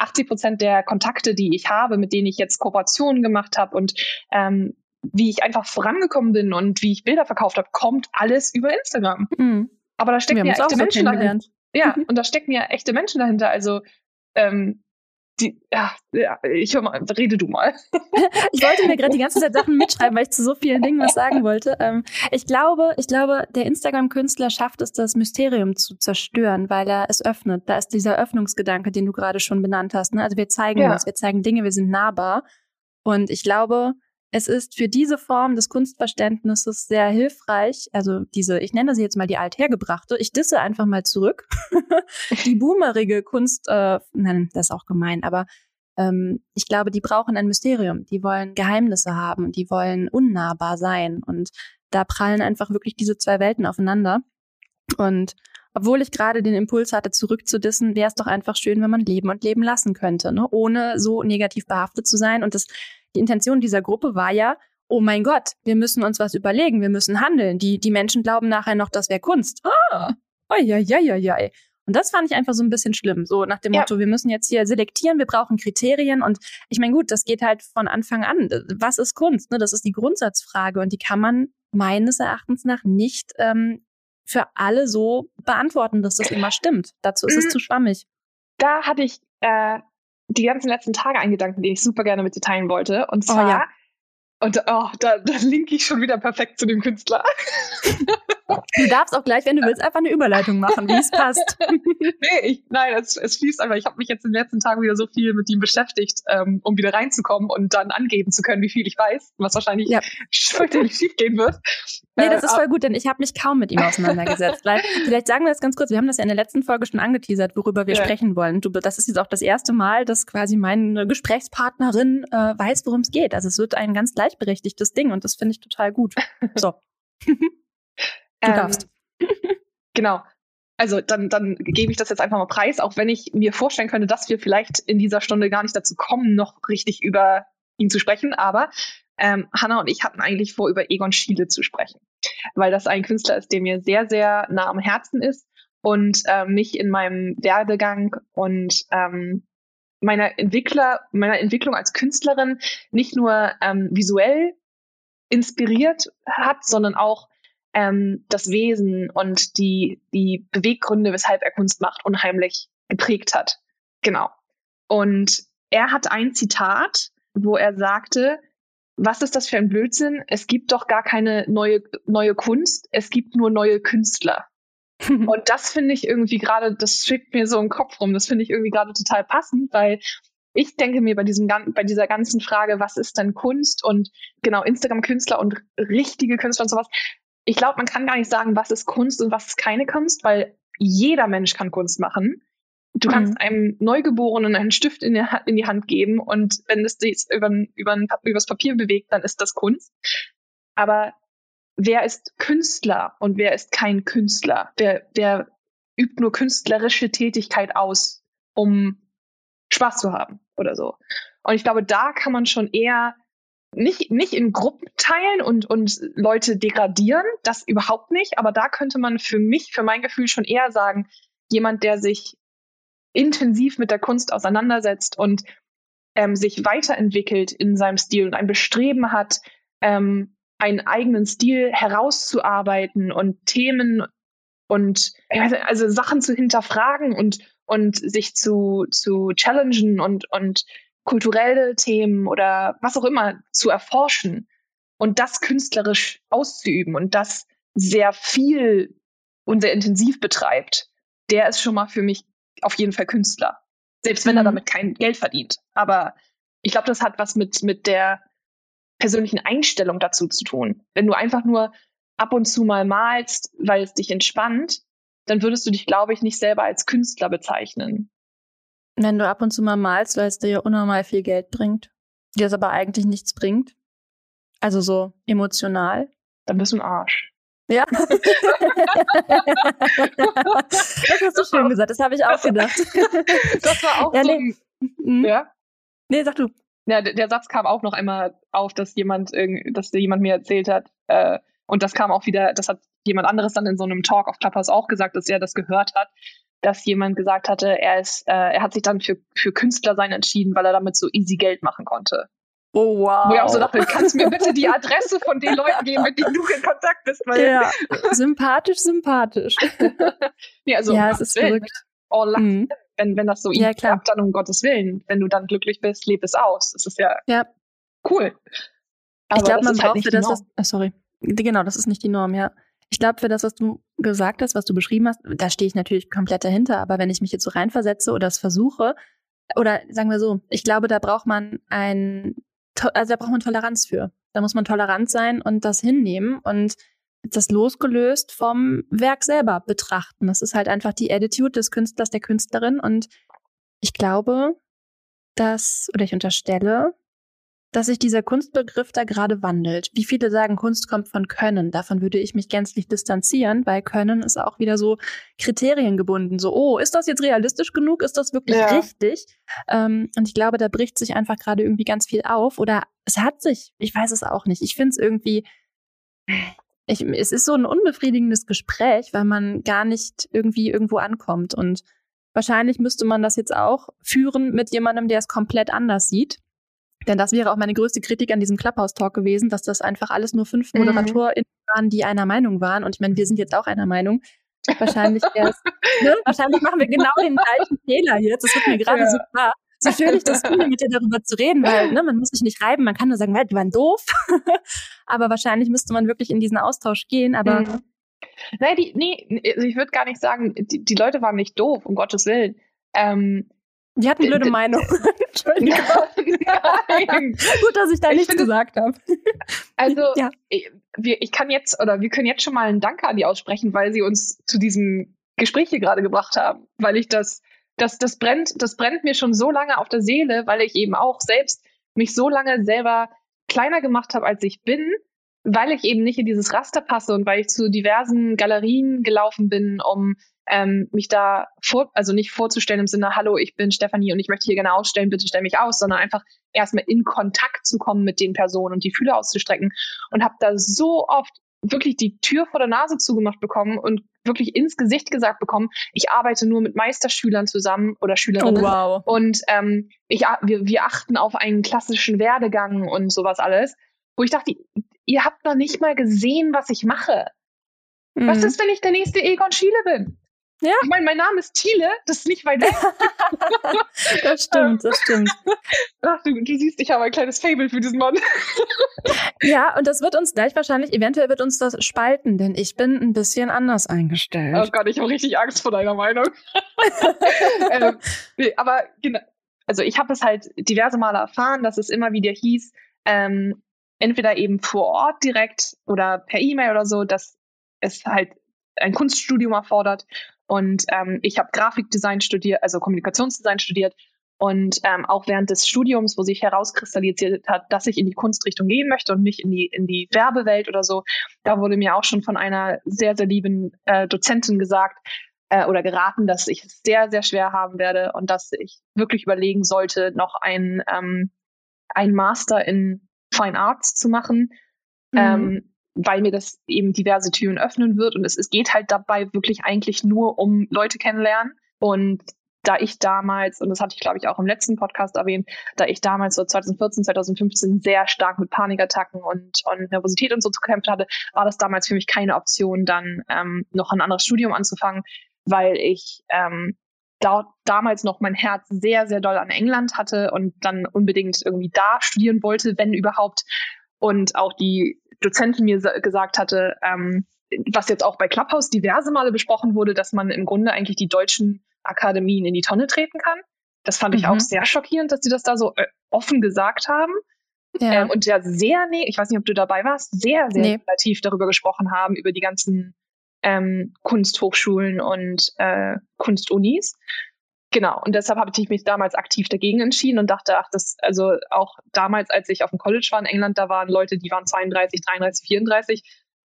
80 Prozent der Kontakte, die ich habe, mit denen ich jetzt Kooperationen gemacht habe und ähm, wie ich einfach vorangekommen bin und wie ich Bilder verkauft habe, kommt alles über Instagram. Mhm. Aber da stecken ja echte Menschen dahinter. Ja, mhm. und da stecken ja echte Menschen dahinter. Also ähm, die, ja, ja, ich hör mal, rede du mal. ich wollte mir gerade die ganze Zeit Sachen mitschreiben, weil ich zu so vielen Dingen was sagen wollte. Ähm, ich glaube, ich glaube, der Instagram-Künstler schafft es, das Mysterium zu zerstören, weil er es öffnet. Da ist dieser Öffnungsgedanke, den du gerade schon benannt hast. Ne? Also wir zeigen ja. was, wir zeigen Dinge, wir sind nahbar. Und ich glaube, es ist für diese Form des Kunstverständnisses sehr hilfreich, also diese, ich nenne sie jetzt mal die althergebrachte, ich disse einfach mal zurück, die boomerige Kunst, äh, nein, das ist auch gemein, aber ähm, ich glaube, die brauchen ein Mysterium, die wollen Geheimnisse haben, die wollen unnahbar sein und da prallen einfach wirklich diese zwei Welten aufeinander und obwohl ich gerade den Impuls hatte, zurückzudissen, wäre es doch einfach schön, wenn man leben und leben lassen könnte, ne? ohne so negativ behaftet zu sein. Und das die Intention dieser Gruppe war ja, oh mein Gott, wir müssen uns was überlegen, wir müssen handeln. Die, die Menschen glauben nachher noch, das wäre Kunst. Ah, oi, oi, oi, oi. Und das fand ich einfach so ein bisschen schlimm. So nach dem ja. Motto, wir müssen jetzt hier selektieren, wir brauchen Kriterien. Und ich meine, gut, das geht halt von Anfang an. Was ist Kunst? Ne? Das ist die Grundsatzfrage und die kann man meines Erachtens nach nicht ähm, für alle so beantworten, dass das immer stimmt. Dazu ist es mhm. zu schwammig. Da hatte ich äh, die ganzen letzten Tage einen Gedanken, den ich super gerne mit dir teilen wollte. Und zwar, oh, ja. und oh, da, da linke ich schon wieder perfekt zu dem Künstler. Du darfst auch gleich, wenn du willst, einfach eine Überleitung machen, wie es passt. nee, ich, nein, es, es fließt einfach. Ich habe mich jetzt in den letzten Tagen wieder so viel mit ihm beschäftigt, ähm, um wieder reinzukommen und dann angeben zu können, wie viel ich weiß, was wahrscheinlich ja. fürchterlich schief gehen wird. Nee, das äh, ist voll gut, denn ich habe mich kaum mit ihm auseinandergesetzt. Weil, vielleicht sagen wir das ganz kurz, wir haben das ja in der letzten Folge schon angeteasert, worüber wir ja. sprechen wollen. Du, das ist jetzt auch das erste Mal, dass quasi meine Gesprächspartnerin äh, weiß, worum es geht. Also es wird ein ganz gleichberechtigtes Ding und das finde ich total gut. So. Du ähm, darfst. genau. Also dann, dann gebe ich das jetzt einfach mal preis, auch wenn ich mir vorstellen könnte, dass wir vielleicht in dieser Stunde gar nicht dazu kommen, noch richtig über ihn zu sprechen. Aber ähm, Hanna und ich hatten eigentlich vor, über Egon Schiele zu sprechen, weil das ein Künstler ist, der mir sehr, sehr nah am Herzen ist und ähm, mich in meinem Werdegang und ähm, meiner Entwickler, meiner Entwicklung als Künstlerin nicht nur ähm, visuell inspiriert hat, sondern auch ähm, das Wesen und die, die Beweggründe, weshalb er Kunst macht, unheimlich geprägt hat. Genau. Und er hat ein Zitat, wo er sagte, was ist das für ein Blödsinn? Es gibt doch gar keine neue, neue Kunst, es gibt nur neue Künstler. und das finde ich irgendwie gerade, das schickt mir so im Kopf rum, das finde ich irgendwie gerade total passend, weil ich denke mir bei diesem bei dieser ganzen Frage, was ist denn Kunst und genau Instagram-Künstler und richtige Künstler und sowas, ich glaube, man kann gar nicht sagen, was ist Kunst und was ist keine Kunst, weil jeder Mensch kann Kunst machen. Du mhm. kannst einem Neugeborenen einen Stift in die, in die Hand geben und wenn es sich über, über, übers Papier bewegt, dann ist das Kunst. Aber wer ist Künstler und wer ist kein Künstler? Wer, wer übt nur künstlerische Tätigkeit aus, um Spaß zu haben oder so? Und ich glaube, da kann man schon eher nicht, nicht in Gruppen teilen und, und Leute degradieren, das überhaupt nicht. Aber da könnte man für mich, für mein Gefühl schon eher sagen, jemand, der sich intensiv mit der Kunst auseinandersetzt und ähm, sich weiterentwickelt in seinem Stil und ein Bestreben hat, ähm, einen eigenen Stil herauszuarbeiten und Themen und also Sachen zu hinterfragen und und sich zu zu challengen und und kulturelle Themen oder was auch immer zu erforschen und das künstlerisch auszuüben und das sehr viel und sehr intensiv betreibt, der ist schon mal für mich auf jeden Fall Künstler. Selbst wenn mhm. er damit kein Geld verdient. Aber ich glaube, das hat was mit, mit der persönlichen Einstellung dazu zu tun. Wenn du einfach nur ab und zu mal malst, weil es dich entspannt, dann würdest du dich, glaube ich, nicht selber als Künstler bezeichnen. Wenn du ab und zu mal malst, weil es dir ja unnormal viel Geld bringt, dir es aber eigentlich nichts bringt, also so emotional, dann bist du ein Arsch. Ja. das hast du schön gesagt, das habe ich auch gedacht. das war auch ja, so nee. Mhm. Ja? Nee, sag du. Ja, der, Satz kam auch noch einmal auf, dass jemand, dass jemand mir erzählt hat, äh, und das kam auch wieder, das hat jemand anderes dann in so einem Talk auf Clubhouse auch gesagt, dass er das gehört hat, dass jemand gesagt hatte, er ist, äh, er hat sich dann für, für Künstler sein entschieden, weil er damit so easy Geld machen konnte. Oh wow. Wo ich auch so dachte, kannst du mir bitte die Adresse von den Leuten geben, mit denen du in Kontakt bist? Weil ja, sympathisch, sympathisch. nee, also ja, es ist Willen, verrückt. Oh, mhm. wenn, wenn das so ja, klappt, dann um Gottes Willen. Wenn du dann glücklich bist, leb es aus. Das ist ja, ja. cool. Aber ich glaube, man halt braucht halt für das, was, oh, sorry. Genau, das ist nicht die Norm, ja. Ich glaube, für das, was du gesagt hast, was du beschrieben hast, da stehe ich natürlich komplett dahinter. Aber wenn ich mich jetzt so reinversetze oder es versuche, oder sagen wir so, ich glaube, da braucht man ein, also da braucht man Toleranz für. Da muss man tolerant sein und das hinnehmen und das losgelöst vom Werk selber betrachten. Das ist halt einfach die Attitude des Künstlers, der Künstlerin. Und ich glaube, dass, oder ich unterstelle, dass sich dieser Kunstbegriff da gerade wandelt. Wie viele sagen, Kunst kommt von Können. Davon würde ich mich gänzlich distanzieren, weil Können ist auch wieder so kriteriengebunden. So, oh, ist das jetzt realistisch genug? Ist das wirklich ja. richtig? Ähm, und ich glaube, da bricht sich einfach gerade irgendwie ganz viel auf. Oder es hat sich, ich weiß es auch nicht. Ich finde es irgendwie, ich, es ist so ein unbefriedigendes Gespräch, weil man gar nicht irgendwie irgendwo ankommt. Und wahrscheinlich müsste man das jetzt auch führen mit jemandem, der es komplett anders sieht. Denn das wäre auch meine größte Kritik an diesem Clubhouse-Talk gewesen, dass das einfach alles nur fünf mhm. ModeratorInnen waren, die einer Meinung waren. Und ich meine, wir sind jetzt auch einer Meinung. Wahrscheinlich erst, ne? wahrscheinlich machen wir genau den gleichen Fehler jetzt. Das wird mir gerade ja. so klar. So schön ich das finde, mit dir darüber zu reden, weil ne, man muss sich nicht reiben, man kann nur sagen, die waren doof. aber wahrscheinlich müsste man wirklich in diesen Austausch gehen. Aber mhm. Nein, die, nee, also ich würde gar nicht sagen, die, die Leute waren nicht doof, um Gottes Willen. Ähm, die hatten blöde Meinung. Entschuldigung. Gut, dass ich da ich nichts gesagt habe. Also, ja. ich, wir, ich kann jetzt, oder wir können jetzt schon mal einen Dank an die aussprechen, weil sie uns zu diesem Gespräch hier gerade gebracht haben. Weil ich das, das, das brennt, das brennt mir schon so lange auf der Seele, weil ich eben auch selbst mich so lange selber kleiner gemacht habe, als ich bin weil ich eben nicht in dieses Raster passe und weil ich zu diversen Galerien gelaufen bin, um ähm, mich da vor, also nicht vorzustellen im Sinne, hallo, ich bin Stefanie und ich möchte hier gerne ausstellen, bitte stell mich aus, sondern einfach erstmal in Kontakt zu kommen mit den Personen und die Fühler auszustrecken und habe da so oft wirklich die Tür vor der Nase zugemacht bekommen und wirklich ins Gesicht gesagt bekommen, ich arbeite nur mit Meisterschülern zusammen oder Schülerinnen. Oh, wow. Und ähm, ich, wir, wir achten auf einen klassischen Werdegang und sowas alles. Wo ich dachte, ihr habt noch nicht mal gesehen, was ich mache. Mhm. Was ist, wenn ich der nächste Egon Schiele bin? Ja. Ich meine, mein Name ist Thiele, das ist nicht weit weg. das stimmt, das stimmt. Ach, du, du siehst, ich habe ein kleines Fable für diesen Mann. ja, und das wird uns gleich wahrscheinlich, eventuell wird uns das spalten, denn ich bin ein bisschen anders eingestellt. Oh Gott, ich habe richtig Angst vor deiner Meinung. ähm, nee, aber genau, also ich habe es halt diverse Male erfahren, dass es immer wieder hieß, ähm, entweder eben vor Ort direkt oder per E-Mail oder so, dass es halt ein Kunststudium erfordert. Und ähm, ich habe Grafikdesign studiert, also Kommunikationsdesign studiert. Und ähm, auch während des Studiums, wo sich herauskristallisiert hat, dass ich in die Kunstrichtung gehen möchte und nicht in die, in die Werbewelt oder so, da wurde mir auch schon von einer sehr, sehr lieben äh, Dozentin gesagt äh, oder geraten, dass ich es sehr, sehr schwer haben werde und dass ich wirklich überlegen sollte, noch ein, ähm, ein Master in Fine Arts zu machen, mhm. ähm, weil mir das eben diverse Türen öffnen wird. Und es, es geht halt dabei wirklich eigentlich nur um Leute kennenlernen. Und da ich damals, und das hatte ich glaube ich auch im letzten Podcast erwähnt, da ich damals so 2014, 2015 sehr stark mit Panikattacken und, und Nervosität und so zu kämpfen hatte, war das damals für mich keine Option, dann ähm, noch ein anderes Studium anzufangen, weil ich ähm, da, damals noch mein Herz sehr, sehr doll an England hatte und dann unbedingt irgendwie da studieren wollte, wenn überhaupt. Und auch die Dozentin mir gesagt hatte, ähm, was jetzt auch bei Clubhouse diverse Male besprochen wurde, dass man im Grunde eigentlich die deutschen Akademien in die Tonne treten kann. Das fand ich mhm. auch sehr schockierend, dass sie das da so äh, offen gesagt haben. Ja. Ähm, und ja sehr, nee, ich weiß nicht, ob du dabei warst, sehr, sehr nee. relativ darüber gesprochen haben, über die ganzen ähm, Kunsthochschulen und äh, Kunstunis. Genau, und deshalb habe ich mich damals aktiv dagegen entschieden und dachte, ach, das, also auch damals, als ich auf dem College war in England, da waren Leute, die waren 32, 33, 34.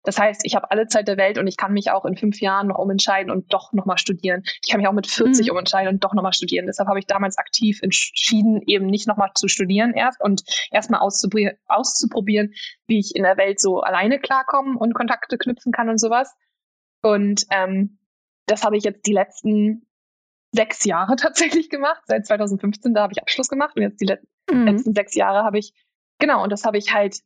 Das heißt, ich habe alle Zeit der Welt und ich kann mich auch in fünf Jahren noch umentscheiden und doch nochmal studieren. Ich kann mich auch mit 40 mhm. umentscheiden und doch nochmal studieren. Deshalb habe ich damals aktiv entschieden, eben nicht nochmal zu studieren erst und erstmal auszuprobieren, auszuprobieren, wie ich in der Welt so alleine klarkommen und Kontakte knüpfen kann und sowas. Und ähm, das habe ich jetzt die letzten sechs Jahre tatsächlich gemacht. Seit 2015, da habe ich Abschluss gemacht und jetzt die mhm. letzten sechs Jahre habe ich, genau, und das habe ich halt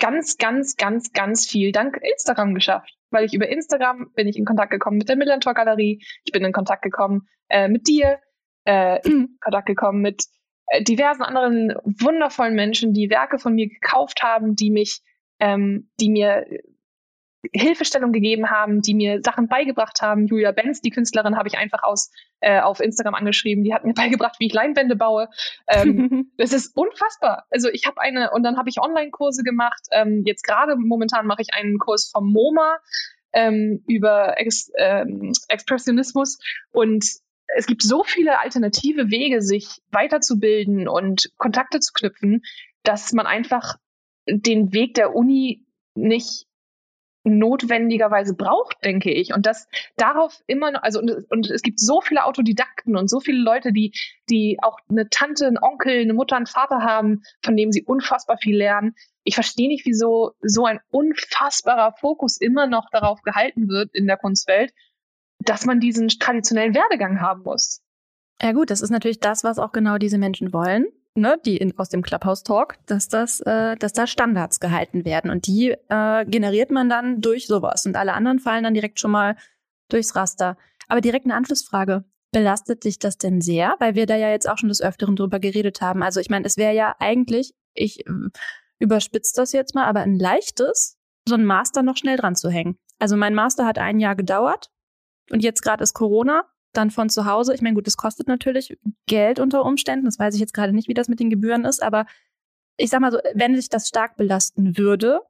ganz, ganz, ganz, ganz viel dank Instagram geschafft. Weil ich über Instagram bin ich in Kontakt gekommen mit der Millantor Galerie, ich bin in Kontakt gekommen äh, mit dir, äh, mhm. in Kontakt gekommen mit äh, diversen anderen wundervollen Menschen, die Werke von mir gekauft haben, die mich, ähm, die mir Hilfestellung gegeben haben, die mir Sachen beigebracht haben. Julia Benz, die Künstlerin, habe ich einfach aus äh, auf Instagram angeschrieben. Die hat mir beigebracht, wie ich Leinwände baue. Ähm, das ist unfassbar. Also ich habe eine und dann habe ich Online-Kurse gemacht. Ähm, jetzt gerade momentan mache ich einen Kurs vom MoMA ähm, über Ex ähm, Expressionismus und es gibt so viele alternative Wege, sich weiterzubilden und Kontakte zu knüpfen, dass man einfach den Weg der Uni nicht notwendigerweise braucht, denke ich. Und das darauf immer noch, also und, und, es gibt so viele Autodidakten und so viele Leute, die, die auch eine Tante, einen Onkel, eine Mutter, einen Vater haben, von dem sie unfassbar viel lernen. Ich verstehe nicht, wieso so ein unfassbarer Fokus immer noch darauf gehalten wird in der Kunstwelt, dass man diesen traditionellen Werdegang haben muss. Ja gut, das ist natürlich das, was auch genau diese Menschen wollen ne, die in, aus dem Clubhouse Talk, dass das, äh, dass da Standards gehalten werden und die äh, generiert man dann durch sowas und alle anderen fallen dann direkt schon mal durchs Raster. Aber direkt eine Anschlussfrage. Belastet dich das denn sehr? Weil wir da ja jetzt auch schon des Öfteren drüber geredet haben. Also ich meine, es wäre ja eigentlich, ich äh, überspitze das jetzt mal, aber ein leichtes, so ein Master noch schnell dran zu hängen. Also mein Master hat ein Jahr gedauert und jetzt gerade ist Corona dann von zu Hause. Ich meine, gut, das kostet natürlich Geld unter Umständen. Das weiß ich jetzt gerade nicht, wie das mit den Gebühren ist, aber ich sag mal so, wenn sich das stark belasten würde,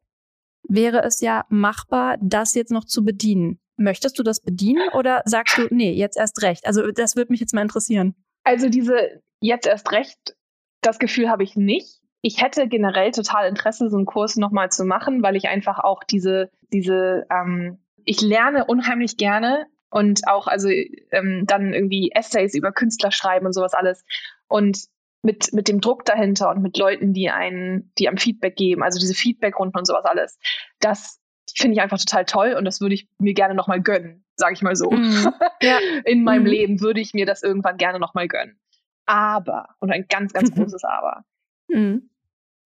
wäre es ja machbar, das jetzt noch zu bedienen. Möchtest du das bedienen oder sagst du, nee, jetzt erst recht? Also das würde mich jetzt mal interessieren. Also diese jetzt erst recht, das Gefühl habe ich nicht. Ich hätte generell total Interesse, so einen Kurs nochmal zu machen, weil ich einfach auch diese, diese, ähm, ich lerne unheimlich gerne und auch also ähm, dann irgendwie Essays über Künstler schreiben und sowas alles und mit mit dem Druck dahinter und mit Leuten, die einen, die am Feedback geben, also diese Feedbackrunden und sowas alles, das finde ich einfach total toll und das würde ich mir gerne noch mal gönnen, sage ich mal so. Mhm. Ja. In meinem mhm. Leben würde ich mir das irgendwann gerne noch mal gönnen. Aber und ein ganz ganz großes Aber. Mhm.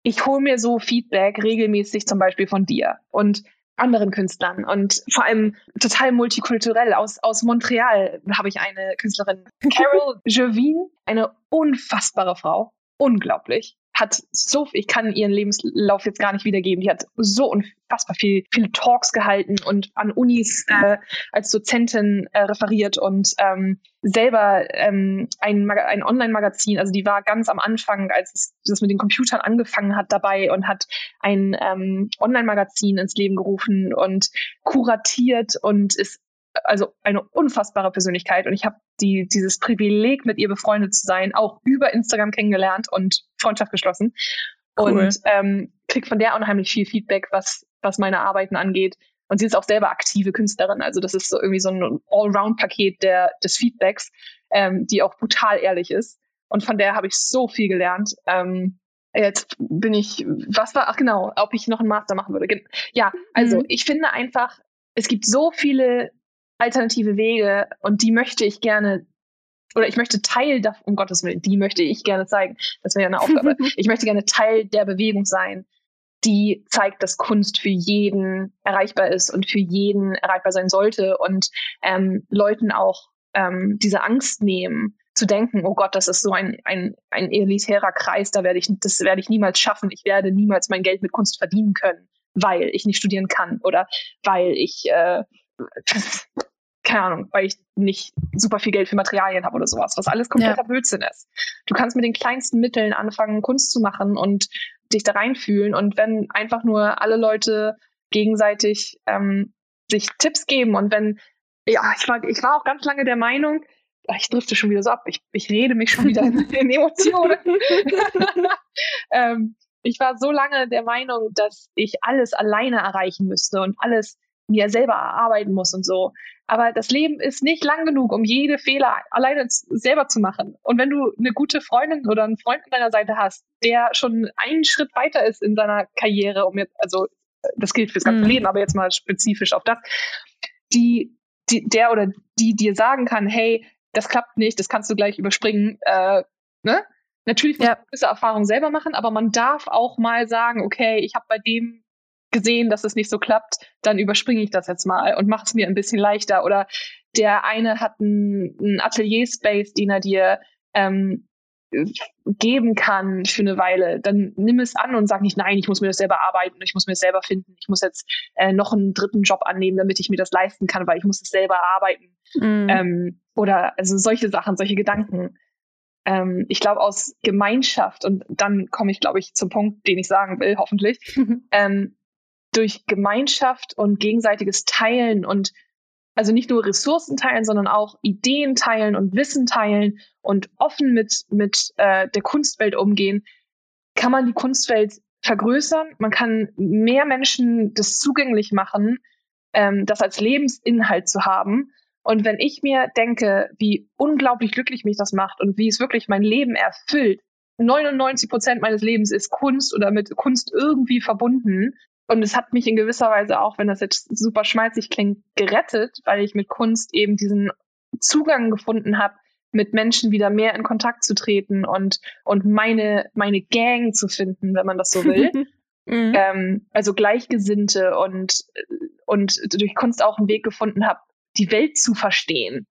Ich hole mir so Feedback regelmäßig zum Beispiel von dir und anderen Künstlern und vor allem total multikulturell. Aus, aus Montreal habe ich eine Künstlerin, Carol Jevin, eine unfassbare Frau. Unglaublich hat so, ich kann ihren Lebenslauf jetzt gar nicht wiedergeben. Die hat so unfassbar viel, viele Talks gehalten und an Unis äh, als Dozentin äh, referiert und ähm, selber ähm, ein, ein Online-Magazin, also die war ganz am Anfang, als das mit den Computern angefangen hat, dabei und hat ein ähm, Online-Magazin ins Leben gerufen und kuratiert und ist also eine unfassbare Persönlichkeit und ich habe die, dieses Privileg, mit ihr befreundet zu sein, auch über Instagram kennengelernt und Freundschaft geschlossen. Cool. Und ähm, krieg von der unheimlich viel Feedback, was, was meine Arbeiten angeht. Und sie ist auch selber aktive Künstlerin. Also das ist so irgendwie so ein Allround-Paket der, des Feedbacks, ähm, die auch brutal ehrlich ist. Und von der habe ich so viel gelernt. Ähm, jetzt bin ich, was war, ach genau, ob ich noch einen Master machen würde. Ja, also mhm. ich finde einfach, es gibt so viele alternative Wege und die möchte ich gerne oder ich möchte Teil davon, um Gottes Willen, die möchte ich gerne zeigen. Das wäre ja eine Aufgabe. ich möchte gerne Teil der Bewegung sein, die zeigt, dass Kunst für jeden erreichbar ist und für jeden erreichbar sein sollte und ähm, Leuten auch ähm, diese Angst nehmen, zu denken, oh Gott, das ist so ein, ein, ein elitärer Kreis, da werde ich, das werde ich niemals schaffen. Ich werde niemals mein Geld mit Kunst verdienen können, weil ich nicht studieren kann oder weil ich äh, keine Ahnung, weil ich nicht super viel Geld für Materialien habe oder sowas, was alles kompletter ja. Blödsinn ist. Du kannst mit den kleinsten Mitteln anfangen, Kunst zu machen und dich da reinfühlen. Und wenn einfach nur alle Leute gegenseitig ähm, sich Tipps geben und wenn, ja, ich war, ich war auch ganz lange der Meinung, ach, ich drifte schon wieder so ab, ich, ich rede mich schon wieder in, in Emotionen. ähm, ich war so lange der Meinung, dass ich alles alleine erreichen müsste und alles mir selber erarbeiten muss und so. Aber das Leben ist nicht lang genug, um jede Fehler alleine selber zu machen. Und wenn du eine gute Freundin oder einen Freund an deiner Seite hast, der schon einen Schritt weiter ist in seiner Karriere, um jetzt, also das gilt fürs ganze mhm. Leben, aber jetzt mal spezifisch auf das, die, die, der oder die dir sagen kann, hey, das klappt nicht, das kannst du gleich überspringen, äh, ne? Natürlich muss ja. man gewisse Erfahrungen selber machen, aber man darf auch mal sagen, okay, ich habe bei dem gesehen, dass es nicht so klappt, dann überspringe ich das jetzt mal und mache es mir ein bisschen leichter. Oder der eine hat einen Atelier-Space, den er dir ähm, geben kann für eine Weile, dann nimm es an und sag nicht, nein, ich muss mir das selber arbeiten, ich muss mir das selber finden, ich muss jetzt äh, noch einen dritten Job annehmen, damit ich mir das leisten kann, weil ich muss es selber arbeiten. Mhm. Ähm, oder also solche Sachen, solche Gedanken. Ähm, ich glaube, aus Gemeinschaft, und dann komme ich, glaube ich, zum Punkt, den ich sagen will, hoffentlich, ähm, durch Gemeinschaft und gegenseitiges Teilen und also nicht nur Ressourcen teilen, sondern auch Ideen teilen und Wissen teilen und offen mit, mit äh, der Kunstwelt umgehen, kann man die Kunstwelt vergrößern. Man kann mehr Menschen das zugänglich machen ähm, das als Lebensinhalt zu haben. Und wenn ich mir denke, wie unglaublich glücklich mich das macht und wie es wirklich mein Leben erfüllt, 99 Prozent meines Lebens ist Kunst oder mit Kunst irgendwie verbunden. Und es hat mich in gewisser Weise auch, wenn das jetzt super schmalzig klingt, gerettet, weil ich mit Kunst eben diesen Zugang gefunden habe, mit Menschen wieder mehr in Kontakt zu treten und, und meine, meine Gang zu finden, wenn man das so will. mhm. ähm, also Gleichgesinnte und, und durch Kunst auch einen Weg gefunden habe, die Welt zu verstehen,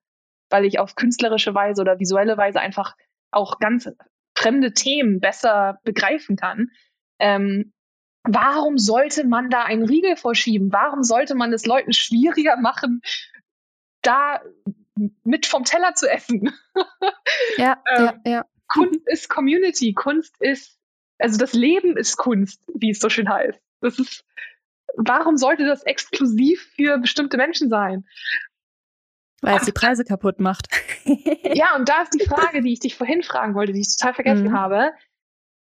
weil ich auf künstlerische Weise oder visuelle Weise einfach auch ganz fremde Themen besser begreifen kann. Ähm, warum sollte man da einen Riegel vorschieben? Warum sollte man es Leuten schwieriger machen, da mit vom Teller zu essen? Ja, ähm, ja, ja. Kunst ist Community. Kunst ist, also das Leben ist Kunst, wie es so schön heißt. Das ist, warum sollte das exklusiv für bestimmte Menschen sein? Weil es die Preise kaputt macht. ja, und da ist die Frage, die ich dich vorhin fragen wollte, die ich total vergessen mhm. habe.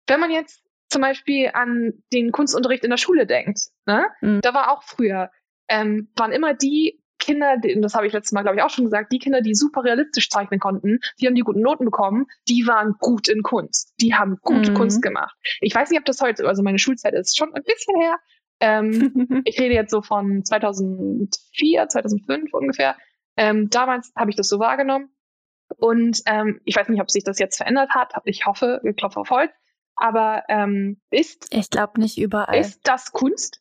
Wenn man jetzt zum Beispiel an den Kunstunterricht in der Schule denkt, ne? Mhm. da war auch früher, ähm, waren immer die Kinder, das habe ich letztes Mal, glaube ich, auch schon gesagt, die Kinder, die super realistisch zeichnen konnten, die haben die guten Noten bekommen, die waren gut in Kunst. Die haben gute mhm. Kunst gemacht. Ich weiß nicht, ob das heute, also meine Schulzeit ist schon ein bisschen her. Ähm, ich rede jetzt so von 2004, 2005 ungefähr. Ähm, damals habe ich das so wahrgenommen. Und ähm, ich weiß nicht, ob sich das jetzt verändert hat. Ich hoffe, wir klopfen auf Holz. Aber ähm, ist. Ich glaube nicht überall. Ist das Kunst?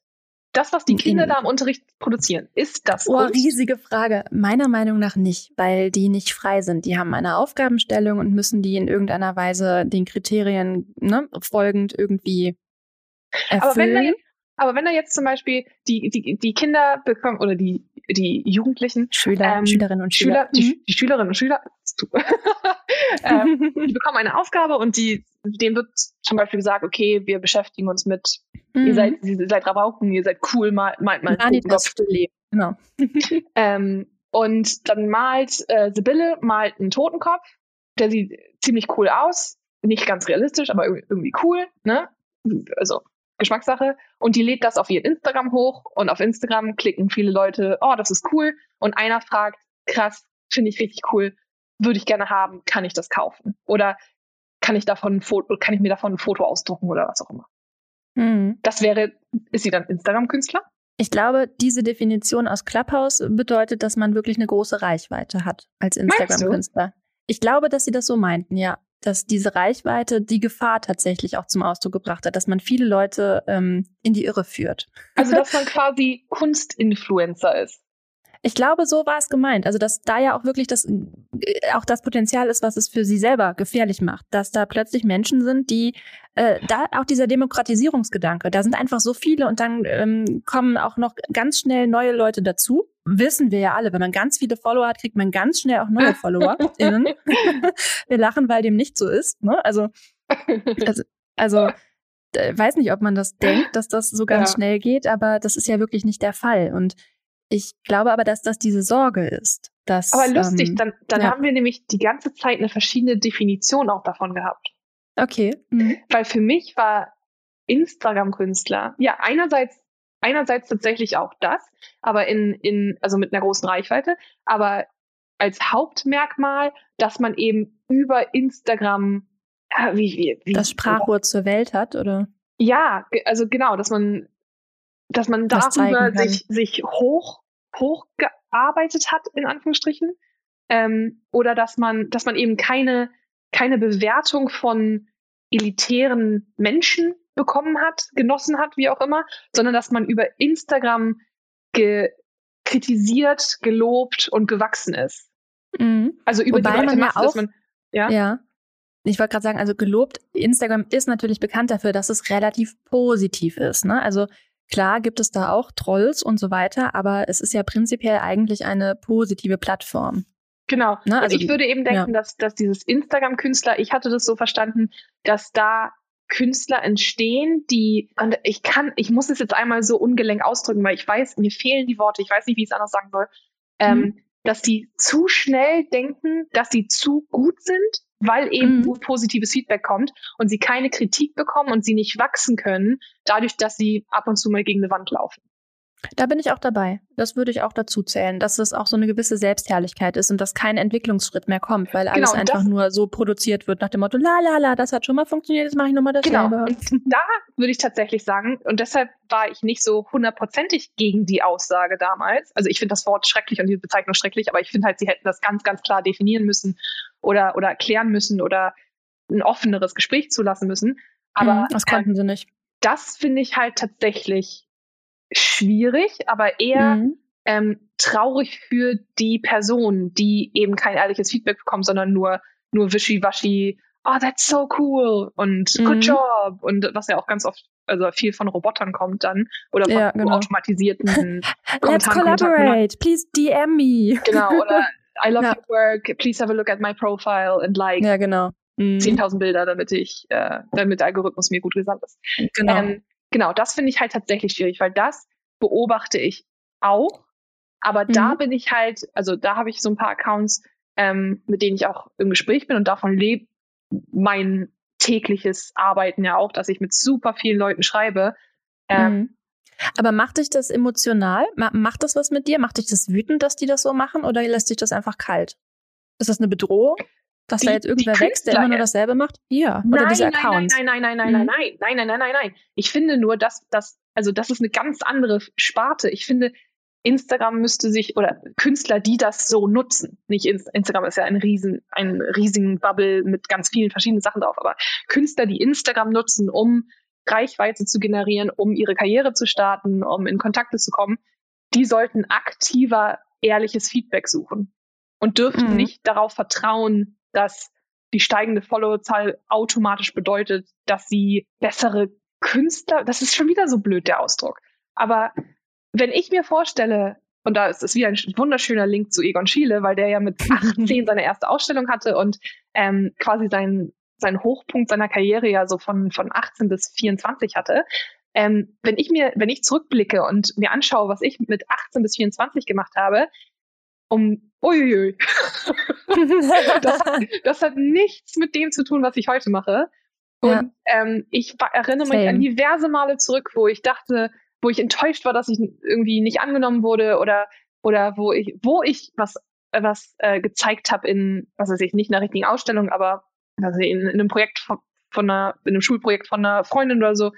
Das, was die Kinder in, da im Unterricht produzieren, ist das oh, Kunst? riesige Frage. Meiner Meinung nach nicht, weil die nicht frei sind. Die haben eine Aufgabenstellung und müssen die in irgendeiner Weise den Kriterien ne, folgend irgendwie erfüllen. Aber wenn, da jetzt, aber wenn da jetzt zum Beispiel die, die, die Kinder bekommen oder die die Jugendlichen, Schüler, ähm, Schülerinnen und Schüler, Schüler die, mhm. die, Schülerinnen und Schüler, ähm, die bekommen eine Aufgabe und die, denen wird zum Beispiel gesagt, okay, wir beschäftigen uns mit, mhm. ihr seid, ihr seid Rabauken, ihr seid cool, malt, malt mal einen das Genau. ähm, und dann malt äh, Sibylle malt einen Totenkopf, der sieht ziemlich cool aus, nicht ganz realistisch, aber irgendwie cool, ne? Also Geschmackssache. Und die lädt das auf ihr Instagram hoch und auf Instagram klicken viele Leute, oh, das ist cool. Und einer fragt, krass, finde ich richtig cool, würde ich gerne haben, kann ich das kaufen? Oder kann ich davon ein Foto, kann ich mir davon ein Foto ausdrucken oder was auch immer? Mhm. Das wäre, ist sie dann Instagram-Künstler? Ich glaube, diese Definition aus Clubhouse bedeutet, dass man wirklich eine große Reichweite hat als Instagram-Künstler. Ich glaube, dass sie das so meinten, ja dass diese Reichweite die Gefahr tatsächlich auch zum Ausdruck gebracht hat, dass man viele Leute ähm, in die Irre führt. Also dass man quasi Kunstinfluencer ist. Ich glaube, so war es gemeint. Also, dass da ja auch wirklich das, äh, auch das Potenzial ist, was es für sie selber gefährlich macht. Dass da plötzlich Menschen sind, die, äh, da auch dieser Demokratisierungsgedanke, da sind einfach so viele und dann ähm, kommen auch noch ganz schnell neue Leute dazu. Wissen wir ja alle, wenn man ganz viele Follower hat, kriegt man ganz schnell auch neue Follower. wir lachen, weil dem nicht so ist. Ne? Also, also, also weiß nicht, ob man das denkt, dass das so ganz ja. schnell geht, aber das ist ja wirklich nicht der Fall. Und ich glaube aber, dass das diese Sorge ist. Dass, aber lustig, ähm, dann, dann ja. haben wir nämlich die ganze Zeit eine verschiedene Definition auch davon gehabt. Okay. Mhm. Weil für mich war Instagram-Künstler, ja, einerseits, einerseits tatsächlich auch das, aber in, in, also mit einer großen Reichweite, aber als Hauptmerkmal, dass man eben über Instagram, äh, wie, wie, wie das Sprachrohr zur Welt hat, oder? Ja, also genau, dass man dass man darüber sich, sich hoch, hochgearbeitet hat, in Anführungsstrichen. Ähm, oder dass man, dass man eben keine, keine Bewertung von elitären Menschen bekommen hat, genossen hat, wie auch immer, sondern dass man über Instagram ge kritisiert, gelobt und gewachsen ist. Mhm. Also über Wobei die man Masse, ja auch, dass man, ja. ja. Ich wollte gerade sagen, also gelobt, Instagram ist natürlich bekannt dafür, dass es relativ positiv ist. Ne? Also Klar gibt es da auch Trolls und so weiter, aber es ist ja prinzipiell eigentlich eine positive Plattform. Genau. Ne? Also, ich würde eben denken, ja. dass, dass dieses Instagram-Künstler, ich hatte das so verstanden, dass da Künstler entstehen, die, und ich kann, ich muss es jetzt einmal so ungelenk ausdrücken, weil ich weiß, mir fehlen die Worte, ich weiß nicht, wie ich es anders sagen soll, ähm, mhm. Dass die zu schnell denken, dass sie zu gut sind weil eben mhm. positives Feedback kommt und sie keine Kritik bekommen und sie nicht wachsen können, dadurch, dass sie ab und zu mal gegen eine Wand laufen. Da bin ich auch dabei. Das würde ich auch dazu zählen, dass es auch so eine gewisse Selbstherrlichkeit ist und dass kein Entwicklungsschritt mehr kommt, weil alles genau, einfach nur so produziert wird nach dem Motto, la la la, das hat schon mal funktioniert, jetzt mache ich nochmal dasselbe. Genau. Und da würde ich tatsächlich sagen, und deshalb war ich nicht so hundertprozentig gegen die Aussage damals. Also ich finde das Wort schrecklich und die Bezeichnung schrecklich, aber ich finde halt, sie hätten das ganz, ganz klar definieren müssen oder, oder erklären müssen oder ein offeneres Gespräch zulassen müssen. Aber mhm, das konnten äh, sie nicht. Das finde ich halt tatsächlich schwierig, aber eher mhm. ähm, traurig für die Person, die eben kein ehrliches Feedback bekommt, sondern nur, nur wischiwaschi, oh, that's so cool und mhm. good job und was ja auch ganz oft also viel von Robotern kommt dann oder von ja, genau. automatisierten Let's collaborate, please DM me. Genau, oder I love ja. your work, please have a look at my profile and like ja, genau. Mhm. 10.000 Bilder, damit ich, äh, damit der Algorithmus mir gut gesandt ist. Genau. Ähm, genau, das finde ich halt tatsächlich schwierig, weil das beobachte ich auch. Aber mhm. da bin ich halt, also da habe ich so ein paar Accounts, ähm, mit denen ich auch im Gespräch bin und davon lebt mein tägliches Arbeiten ja auch, dass ich mit super vielen Leuten schreibe. Ähm, mhm. Aber macht dich das emotional? Macht das was mit dir? Macht dich das wütend, dass die das so machen oder lässt dich das einfach kalt? Ist das eine Bedrohung? Dass die, da jetzt irgendwer wächst, der immer nur dasselbe macht? Ja. Oder nein, diese Accounts? Nein, nein, nein, nein, nein, mhm. nein, nein, nein, nein, nein, nein. Ich finde nur, dass, dass, also das ist eine ganz andere Sparte. Ich finde, Instagram müsste sich oder Künstler, die das so nutzen, nicht Instagram ist ja ein riesen, ein riesigen Bubble mit ganz vielen verschiedenen Sachen drauf, aber Künstler, die Instagram nutzen, um Reichweite zu generieren, um ihre Karriere zu starten, um in Kontakte zu kommen, die sollten aktiver ehrliches Feedback suchen und dürften mhm. nicht darauf vertrauen, dass die steigende Followerzahl automatisch bedeutet, dass sie bessere Künstler, das ist schon wieder so blöd, der Ausdruck. Aber wenn ich mir vorstelle, und da ist es wieder ein wunderschöner Link zu Egon Schiele, weil der ja mit 18 seine erste Ausstellung hatte und ähm, quasi seinen, seinen Hochpunkt seiner Karriere ja so von, von 18 bis 24 hatte. Ähm, wenn ich mir, wenn ich zurückblicke und mir anschaue, was ich mit 18 bis 24 gemacht habe, um, uiuiui. das, hat, das hat nichts mit dem zu tun, was ich heute mache. Und ja. ähm, ich erinnere mich Same. an diverse Male zurück, wo ich dachte, wo ich enttäuscht war, dass ich irgendwie nicht angenommen wurde oder oder wo ich wo ich was was äh, gezeigt habe in was weiß ich nicht in einer richtigen Ausstellung, aber also in, in einem Projekt von, von einer in einem Schulprojekt von einer Freundin oder so,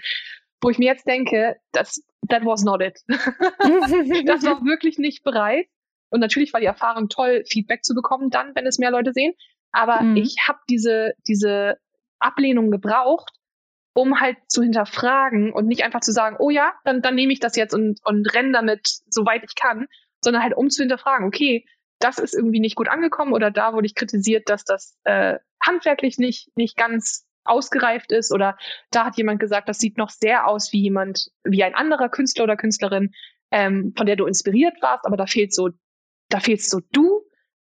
wo ich mir jetzt denke, das that was not it. das war wirklich nicht bereit. Und natürlich war die Erfahrung toll, Feedback zu bekommen, dann, wenn es mehr Leute sehen. Aber mhm. ich habe diese, diese Ablehnung gebraucht, um halt zu hinterfragen und nicht einfach zu sagen, oh ja, dann, dann nehme ich das jetzt und, und renne damit, soweit ich kann, sondern halt um zu hinterfragen, okay, das ist irgendwie nicht gut angekommen oder da wurde ich kritisiert, dass das äh, handwerklich nicht, nicht ganz ausgereift ist oder da hat jemand gesagt, das sieht noch sehr aus wie jemand, wie ein anderer Künstler oder Künstlerin, ähm, von der du inspiriert warst, aber da fehlt so da fehlst so du.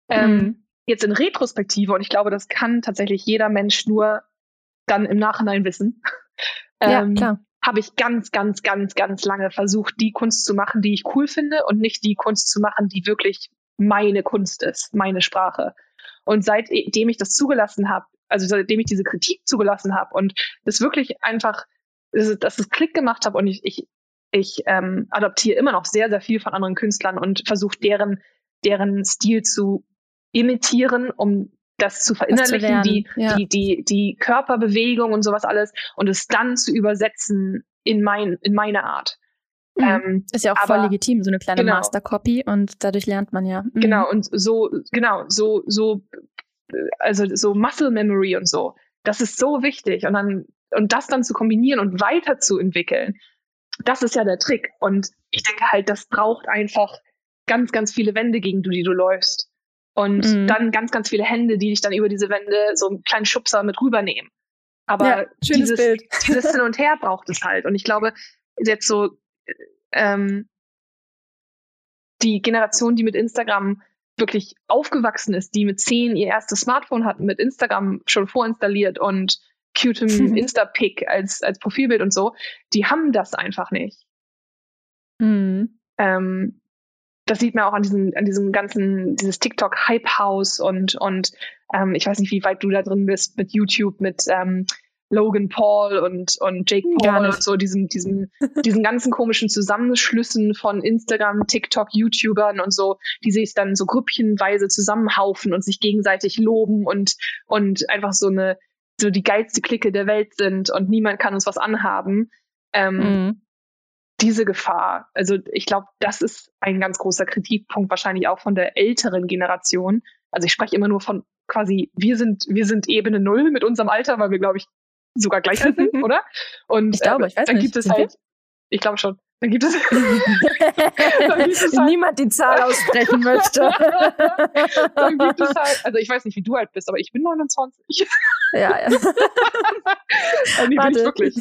Ähm, mhm. Jetzt in Retrospektive, und ich glaube, das kann tatsächlich jeder Mensch nur dann im Nachhinein wissen. ähm, ja, Habe ich ganz, ganz, ganz, ganz lange versucht, die Kunst zu machen, die ich cool finde und nicht die Kunst zu machen, die wirklich meine Kunst ist, meine Sprache. Und seitdem ich das zugelassen habe, also seitdem ich diese Kritik zugelassen habe und das wirklich einfach, dass es Klick gemacht habe und ich, ich, ich ähm, adoptiere immer noch sehr, sehr viel von anderen Künstlern und versuche deren deren Stil zu imitieren, um das zu verinnerlichen, zu die, ja. die, die, die Körperbewegung und sowas alles und es dann zu übersetzen in mein, in meine Art. Mhm. Ähm, ist ja auch aber, voll legitim, so eine kleine genau. Mastercopy und dadurch lernt man ja. Mhm. Genau, und so, genau, so, so, also so Muscle Memory und so. Das ist so wichtig. Und dann, und das dann zu kombinieren und weiterzuentwickeln, das ist ja der Trick. Und ich denke halt, das braucht einfach ganz, ganz viele Wände, gegen die du läufst. Und mhm. dann ganz, ganz viele Hände, die dich dann über diese Wände so einen kleinen Schubser mit rübernehmen. Aber ja, dieses, Bild. dieses Hin und Her braucht es halt. Und ich glaube, jetzt so ähm, die Generation, die mit Instagram wirklich aufgewachsen ist, die mit zehn ihr erstes Smartphone hatten, mit Instagram schon vorinstalliert und cutem Insta-Pic als, als Profilbild und so, die haben das einfach nicht. Mhm. Ähm, das sieht man auch an diesem, an diesem ganzen, dieses TikTok-Hype-House und, und ähm, ich weiß nicht, wie weit du da drin bist mit YouTube, mit ähm, Logan Paul und, und Jake Paul und so, diesen, diesen, diesen ganzen komischen Zusammenschlüssen von Instagram, TikTok, YouTubern und so, die sich dann so grüppchenweise zusammenhaufen und sich gegenseitig loben und, und einfach so eine, so die geilste Clique der Welt sind und niemand kann uns was anhaben. Ähm, mhm. Diese Gefahr, also ich glaube, das ist ein ganz großer Kritikpunkt wahrscheinlich auch von der älteren Generation. Also ich spreche immer nur von quasi, wir sind, wir sind Ebene Null mit unserem Alter, weil wir, glaube ich, sogar gleich alt sind, oder? Und ich glaube, äh, ich weiß dann nicht. gibt es halt, ich glaube schon, dann gibt es, dann gibt es halt, niemand die Zahl aussprechen möchte. dann gibt es halt, also ich weiß nicht, wie du alt bist, aber ich bin 29. ja, ja. nee, bin ich wirklich.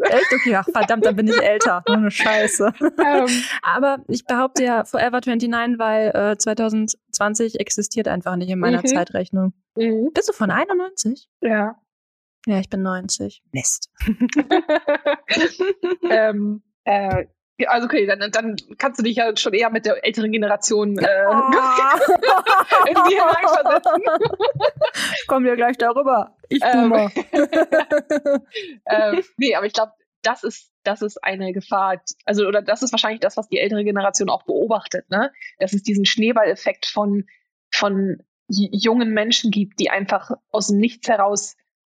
Echt? Okay, ach verdammt, dann bin ich älter. Nur eine Scheiße. Ähm, Aber ich behaupte ja Forever 29, weil äh, 2020 existiert einfach nicht in meiner mhm. Zeitrechnung. Mhm. Bist du von 91? Ja. Ja, ich bin 90. Mist. ähm, äh, also okay, dann, dann kannst du dich ja schon eher mit der älteren Generation äh, oh. irgendwie hineinversetzen. Kommen wir gleich darüber. Ich. Ähm, ähm, nee, aber ich glaube, das ist, das ist eine Gefahr, also oder das ist wahrscheinlich das, was die ältere Generation auch beobachtet, ne? Dass es diesen Schneeballeffekt von, von jungen Menschen gibt, die einfach aus dem Nichts heraus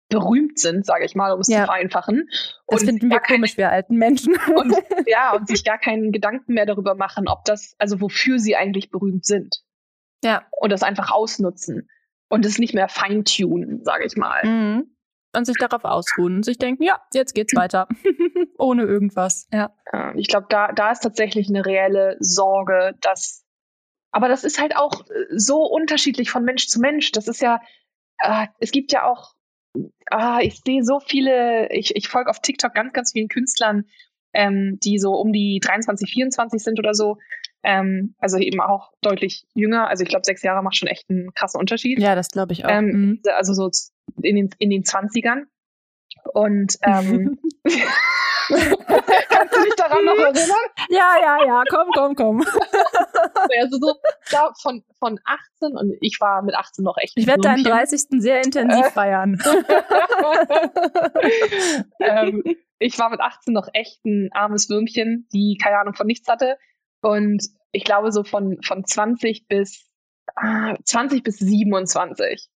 berühmt sind, sage ich mal, um es ja. zu vereinfachen. Das finden wir komisch, wir alten Menschen. Und, ja, und sich gar keinen Gedanken mehr darüber machen, ob das, also wofür sie eigentlich berühmt sind. Ja. Und das einfach ausnutzen. Und es nicht mehr feintunen, sage ich mal. Mhm. Und sich darauf ausruhen und sich denken, ja, jetzt geht's weiter. Ohne irgendwas. Ja. Ich glaube, da, da ist tatsächlich eine reelle Sorge, dass aber das ist halt auch so unterschiedlich von Mensch zu Mensch. Das ist ja, äh, es gibt ja auch ah, ich sehe so viele, ich, ich folge auf TikTok ganz, ganz vielen Künstlern, ähm, die so um die 23, 24 sind oder so. Ähm, also eben auch deutlich jünger. Also ich glaube, sechs Jahre macht schon echt einen krassen Unterschied. Ja, das glaube ich auch. Ähm, mhm. Also so in den, in den 20ern. Und ähm, Kannst du dich daran noch erinnern? Ja, ja, ja, komm, komm, komm. also so da von, von 18 und ich war mit 18 noch echt. Ich werde deinen 30. sehr intensiv äh. feiern. ähm, ich war mit 18 noch echt ein armes Würmchen, die keine Ahnung von nichts hatte. Und ich glaube so von, von 20 bis ah, 20 bis 27.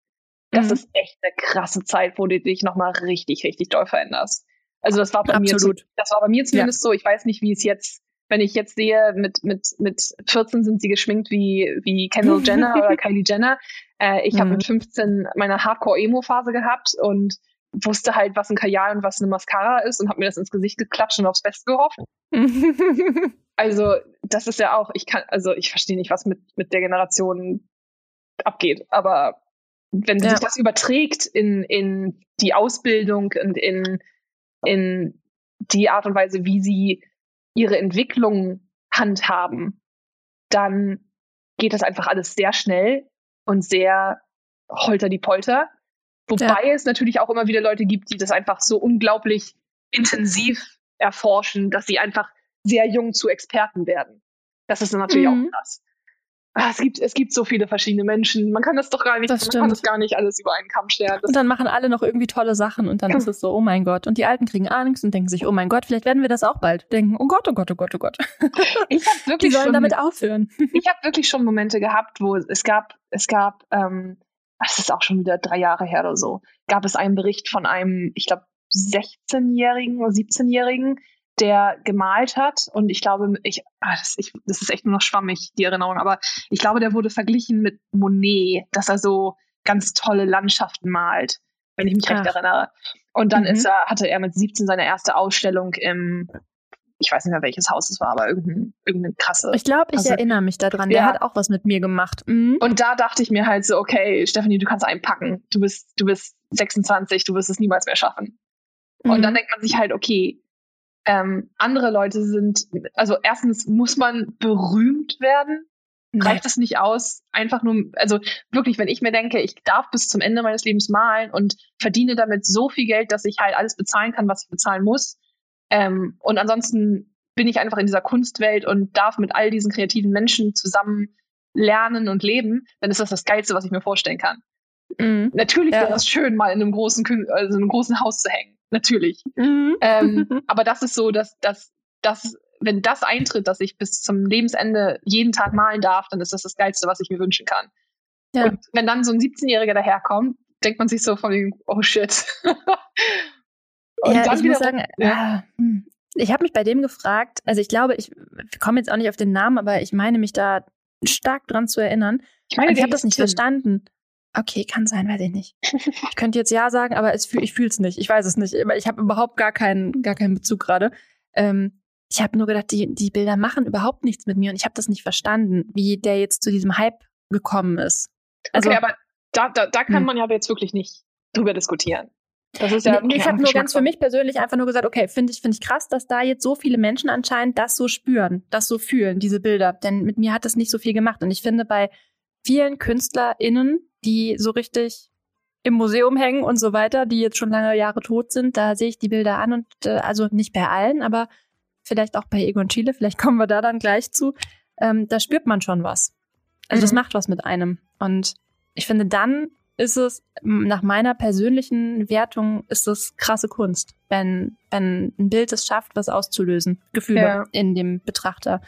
Das mhm. ist echt eine krasse Zeit, wo du dich nochmal richtig, richtig doll veränderst. Also das war bei Absolut. mir, das war bei mir zumindest ja. so. Ich weiß nicht, wie es jetzt, wenn ich jetzt sehe, mit, mit, mit 14 sind sie geschminkt wie, wie Kendall Jenner oder Kylie Jenner. Äh, ich mhm. habe mit 15 meine Hardcore-Emo-Phase gehabt und wusste halt, was ein Kajal und was eine Mascara ist und habe mir das ins Gesicht geklatscht und aufs Beste gehofft. also, das ist ja auch, ich kann, also ich verstehe nicht, was mit, mit der Generation abgeht, aber wenn ja. sich das überträgt in, in die Ausbildung und in in die Art und Weise, wie sie ihre Entwicklung handhaben, dann geht das einfach alles sehr schnell und sehr holter die Polter. Wobei ja. es natürlich auch immer wieder Leute gibt, die das einfach so unglaublich intensiv erforschen, dass sie einfach sehr jung zu Experten werden. Das ist natürlich mhm. auch krass es gibt, es gibt so viele verschiedene Menschen. Man kann das doch gar nicht, das man stimmt. kann das gar nicht alles über einen Kamm scheren. und dann machen alle noch irgendwie tolle Sachen und dann ist es so, oh mein Gott. Und die Alten kriegen Angst und denken sich, oh mein Gott, vielleicht werden wir das auch bald. Denken, oh Gott, oh Gott, oh Gott, oh Gott. Ich hab wirklich die sollen schon, damit aufhören. Ich habe wirklich schon Momente gehabt, wo es gab, es gab, ähm, das ist auch schon wieder drei Jahre her oder so, gab es einen Bericht von einem, ich glaube, 16-Jährigen oder 17-Jährigen, der gemalt hat und ich glaube, ich, ah, das, ich, das ist echt nur noch schwammig, die Erinnerung, aber ich glaube, der wurde verglichen mit Monet, dass er so ganz tolle Landschaften malt, wenn ich mich Ach. recht erinnere. Und dann mhm. ist er, hatte er mit 17 seine erste Ausstellung im, ich weiß nicht mehr welches Haus es war, aber irgendein, irgendeine krasse. Ich glaube, ich erinnere mich daran. Ja. Der hat auch was mit mir gemacht. Mhm. Und da dachte ich mir halt so, okay, Stephanie, du kannst einpacken. Du bist, du bist 26, du wirst es niemals mehr schaffen. Mhm. Und dann denkt man sich halt, okay, ähm, andere Leute sind, also erstens muss man berühmt werden. Reicht es nicht aus, einfach nur, also wirklich, wenn ich mir denke, ich darf bis zum Ende meines Lebens malen und verdiene damit so viel Geld, dass ich halt alles bezahlen kann, was ich bezahlen muss. Ähm, und ansonsten bin ich einfach in dieser Kunstwelt und darf mit all diesen kreativen Menschen zusammen lernen und leben, dann ist das das Geilste, was ich mir vorstellen kann. Mhm. Natürlich ja. wäre es schön, mal in einem großen, also in einem großen Haus zu hängen. Natürlich. Mhm. Ähm, aber das ist so, dass, dass, dass, wenn das eintritt, dass ich bis zum Lebensende jeden Tag malen darf, dann ist das das Geilste, was ich mir wünschen kann. Ja. Und wenn dann so ein 17-Jähriger daherkommt, denkt man sich so von dem, oh shit. Und ja, ich muss sagen, ja. Hm. ich habe mich bei dem gefragt, also ich glaube, ich komme jetzt auch nicht auf den Namen, aber ich meine mich da stark dran zu erinnern. Ich meine, ich habe das nicht verstanden. Okay, kann sein, weiß ich nicht. Ich könnte jetzt ja sagen, aber es, ich fühle es nicht. Ich weiß es nicht. Ich habe überhaupt gar keinen, gar keinen Bezug gerade. Ähm, ich habe nur gedacht, die, die Bilder machen überhaupt nichts mit mir und ich habe das nicht verstanden, wie der jetzt zu diesem Hype gekommen ist. Also, okay, aber da, da, da kann hm. man ja jetzt wirklich nicht drüber diskutieren. Das ist ja nee, ich habe nur ganz für mich persönlich einfach nur gesagt, okay, finde ich, finde ich krass, dass da jetzt so viele Menschen anscheinend das so spüren, das so fühlen, diese Bilder. Denn mit mir hat das nicht so viel gemacht. Und ich finde, bei vielen KünstlerInnen, die so richtig im Museum hängen und so weiter, die jetzt schon lange Jahre tot sind, da sehe ich die Bilder an und äh, also nicht bei allen, aber vielleicht auch bei Egon Chile, vielleicht kommen wir da dann gleich zu. Ähm, da spürt man schon was. Also mhm. das macht was mit einem. Und ich finde, dann ist es, nach meiner persönlichen Wertung, ist es krasse Kunst, wenn, wenn ein Bild es schafft, was auszulösen, Gefühle ja. in dem Betrachter.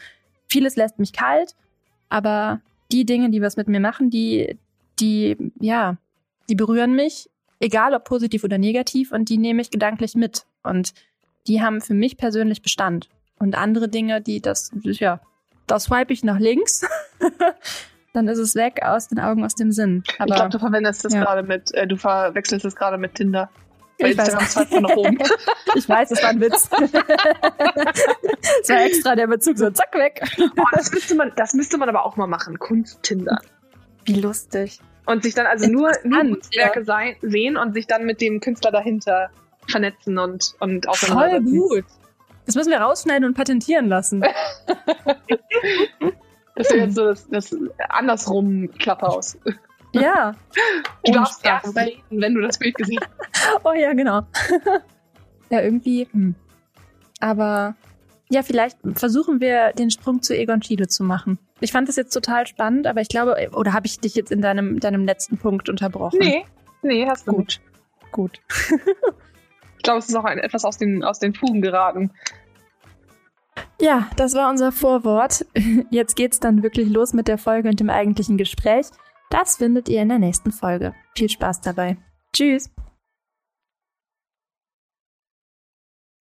Vieles lässt mich kalt, aber die Dinge, die was mit mir machen, die, die, ja, die berühren mich, egal ob positiv oder negativ, und die nehme ich gedanklich mit. Und die haben für mich persönlich Bestand. Und andere Dinge, die das, ja, das swipe ich nach links. dann ist es weg aus den Augen, aus dem Sinn. Aber, ich glaube, du verwendest das ja. gerade mit, äh, du verwechselst es gerade mit Tinder. Bei ich Instagram weiß. nach oben. ich weiß, es war ein Witz. das war extra der Bezug, so zack, weg. Oh, das, müsste man, das müsste man aber auch mal machen, Kunst-Tinder. Wie lustig. Und sich dann also nur, nur Kunstwerke ja. sehen und sich dann mit dem Künstler dahinter vernetzen und, und Voll gut. Das müssen wir rausschneiden und patentieren lassen. Das ist jetzt so das, das andersrum Klapphaus. Ja. Du darfst erst reden, wenn du das Bild gesehen hast. oh ja, genau. ja, irgendwie. Hm. Aber ja, vielleicht versuchen wir den Sprung zu Egon Schiele zu machen. Ich fand das jetzt total spannend, aber ich glaube, oder habe ich dich jetzt in deinem, deinem letzten Punkt unterbrochen? Nee, nee, hast du Gut. Nicht. Gut. ich glaube, es ist auch ein, etwas aus den, aus den Fugen geraten. Ja, das war unser Vorwort. Jetzt geht's dann wirklich los mit der Folge und dem eigentlichen Gespräch. Das findet ihr in der nächsten Folge. Viel Spaß dabei. Tschüss.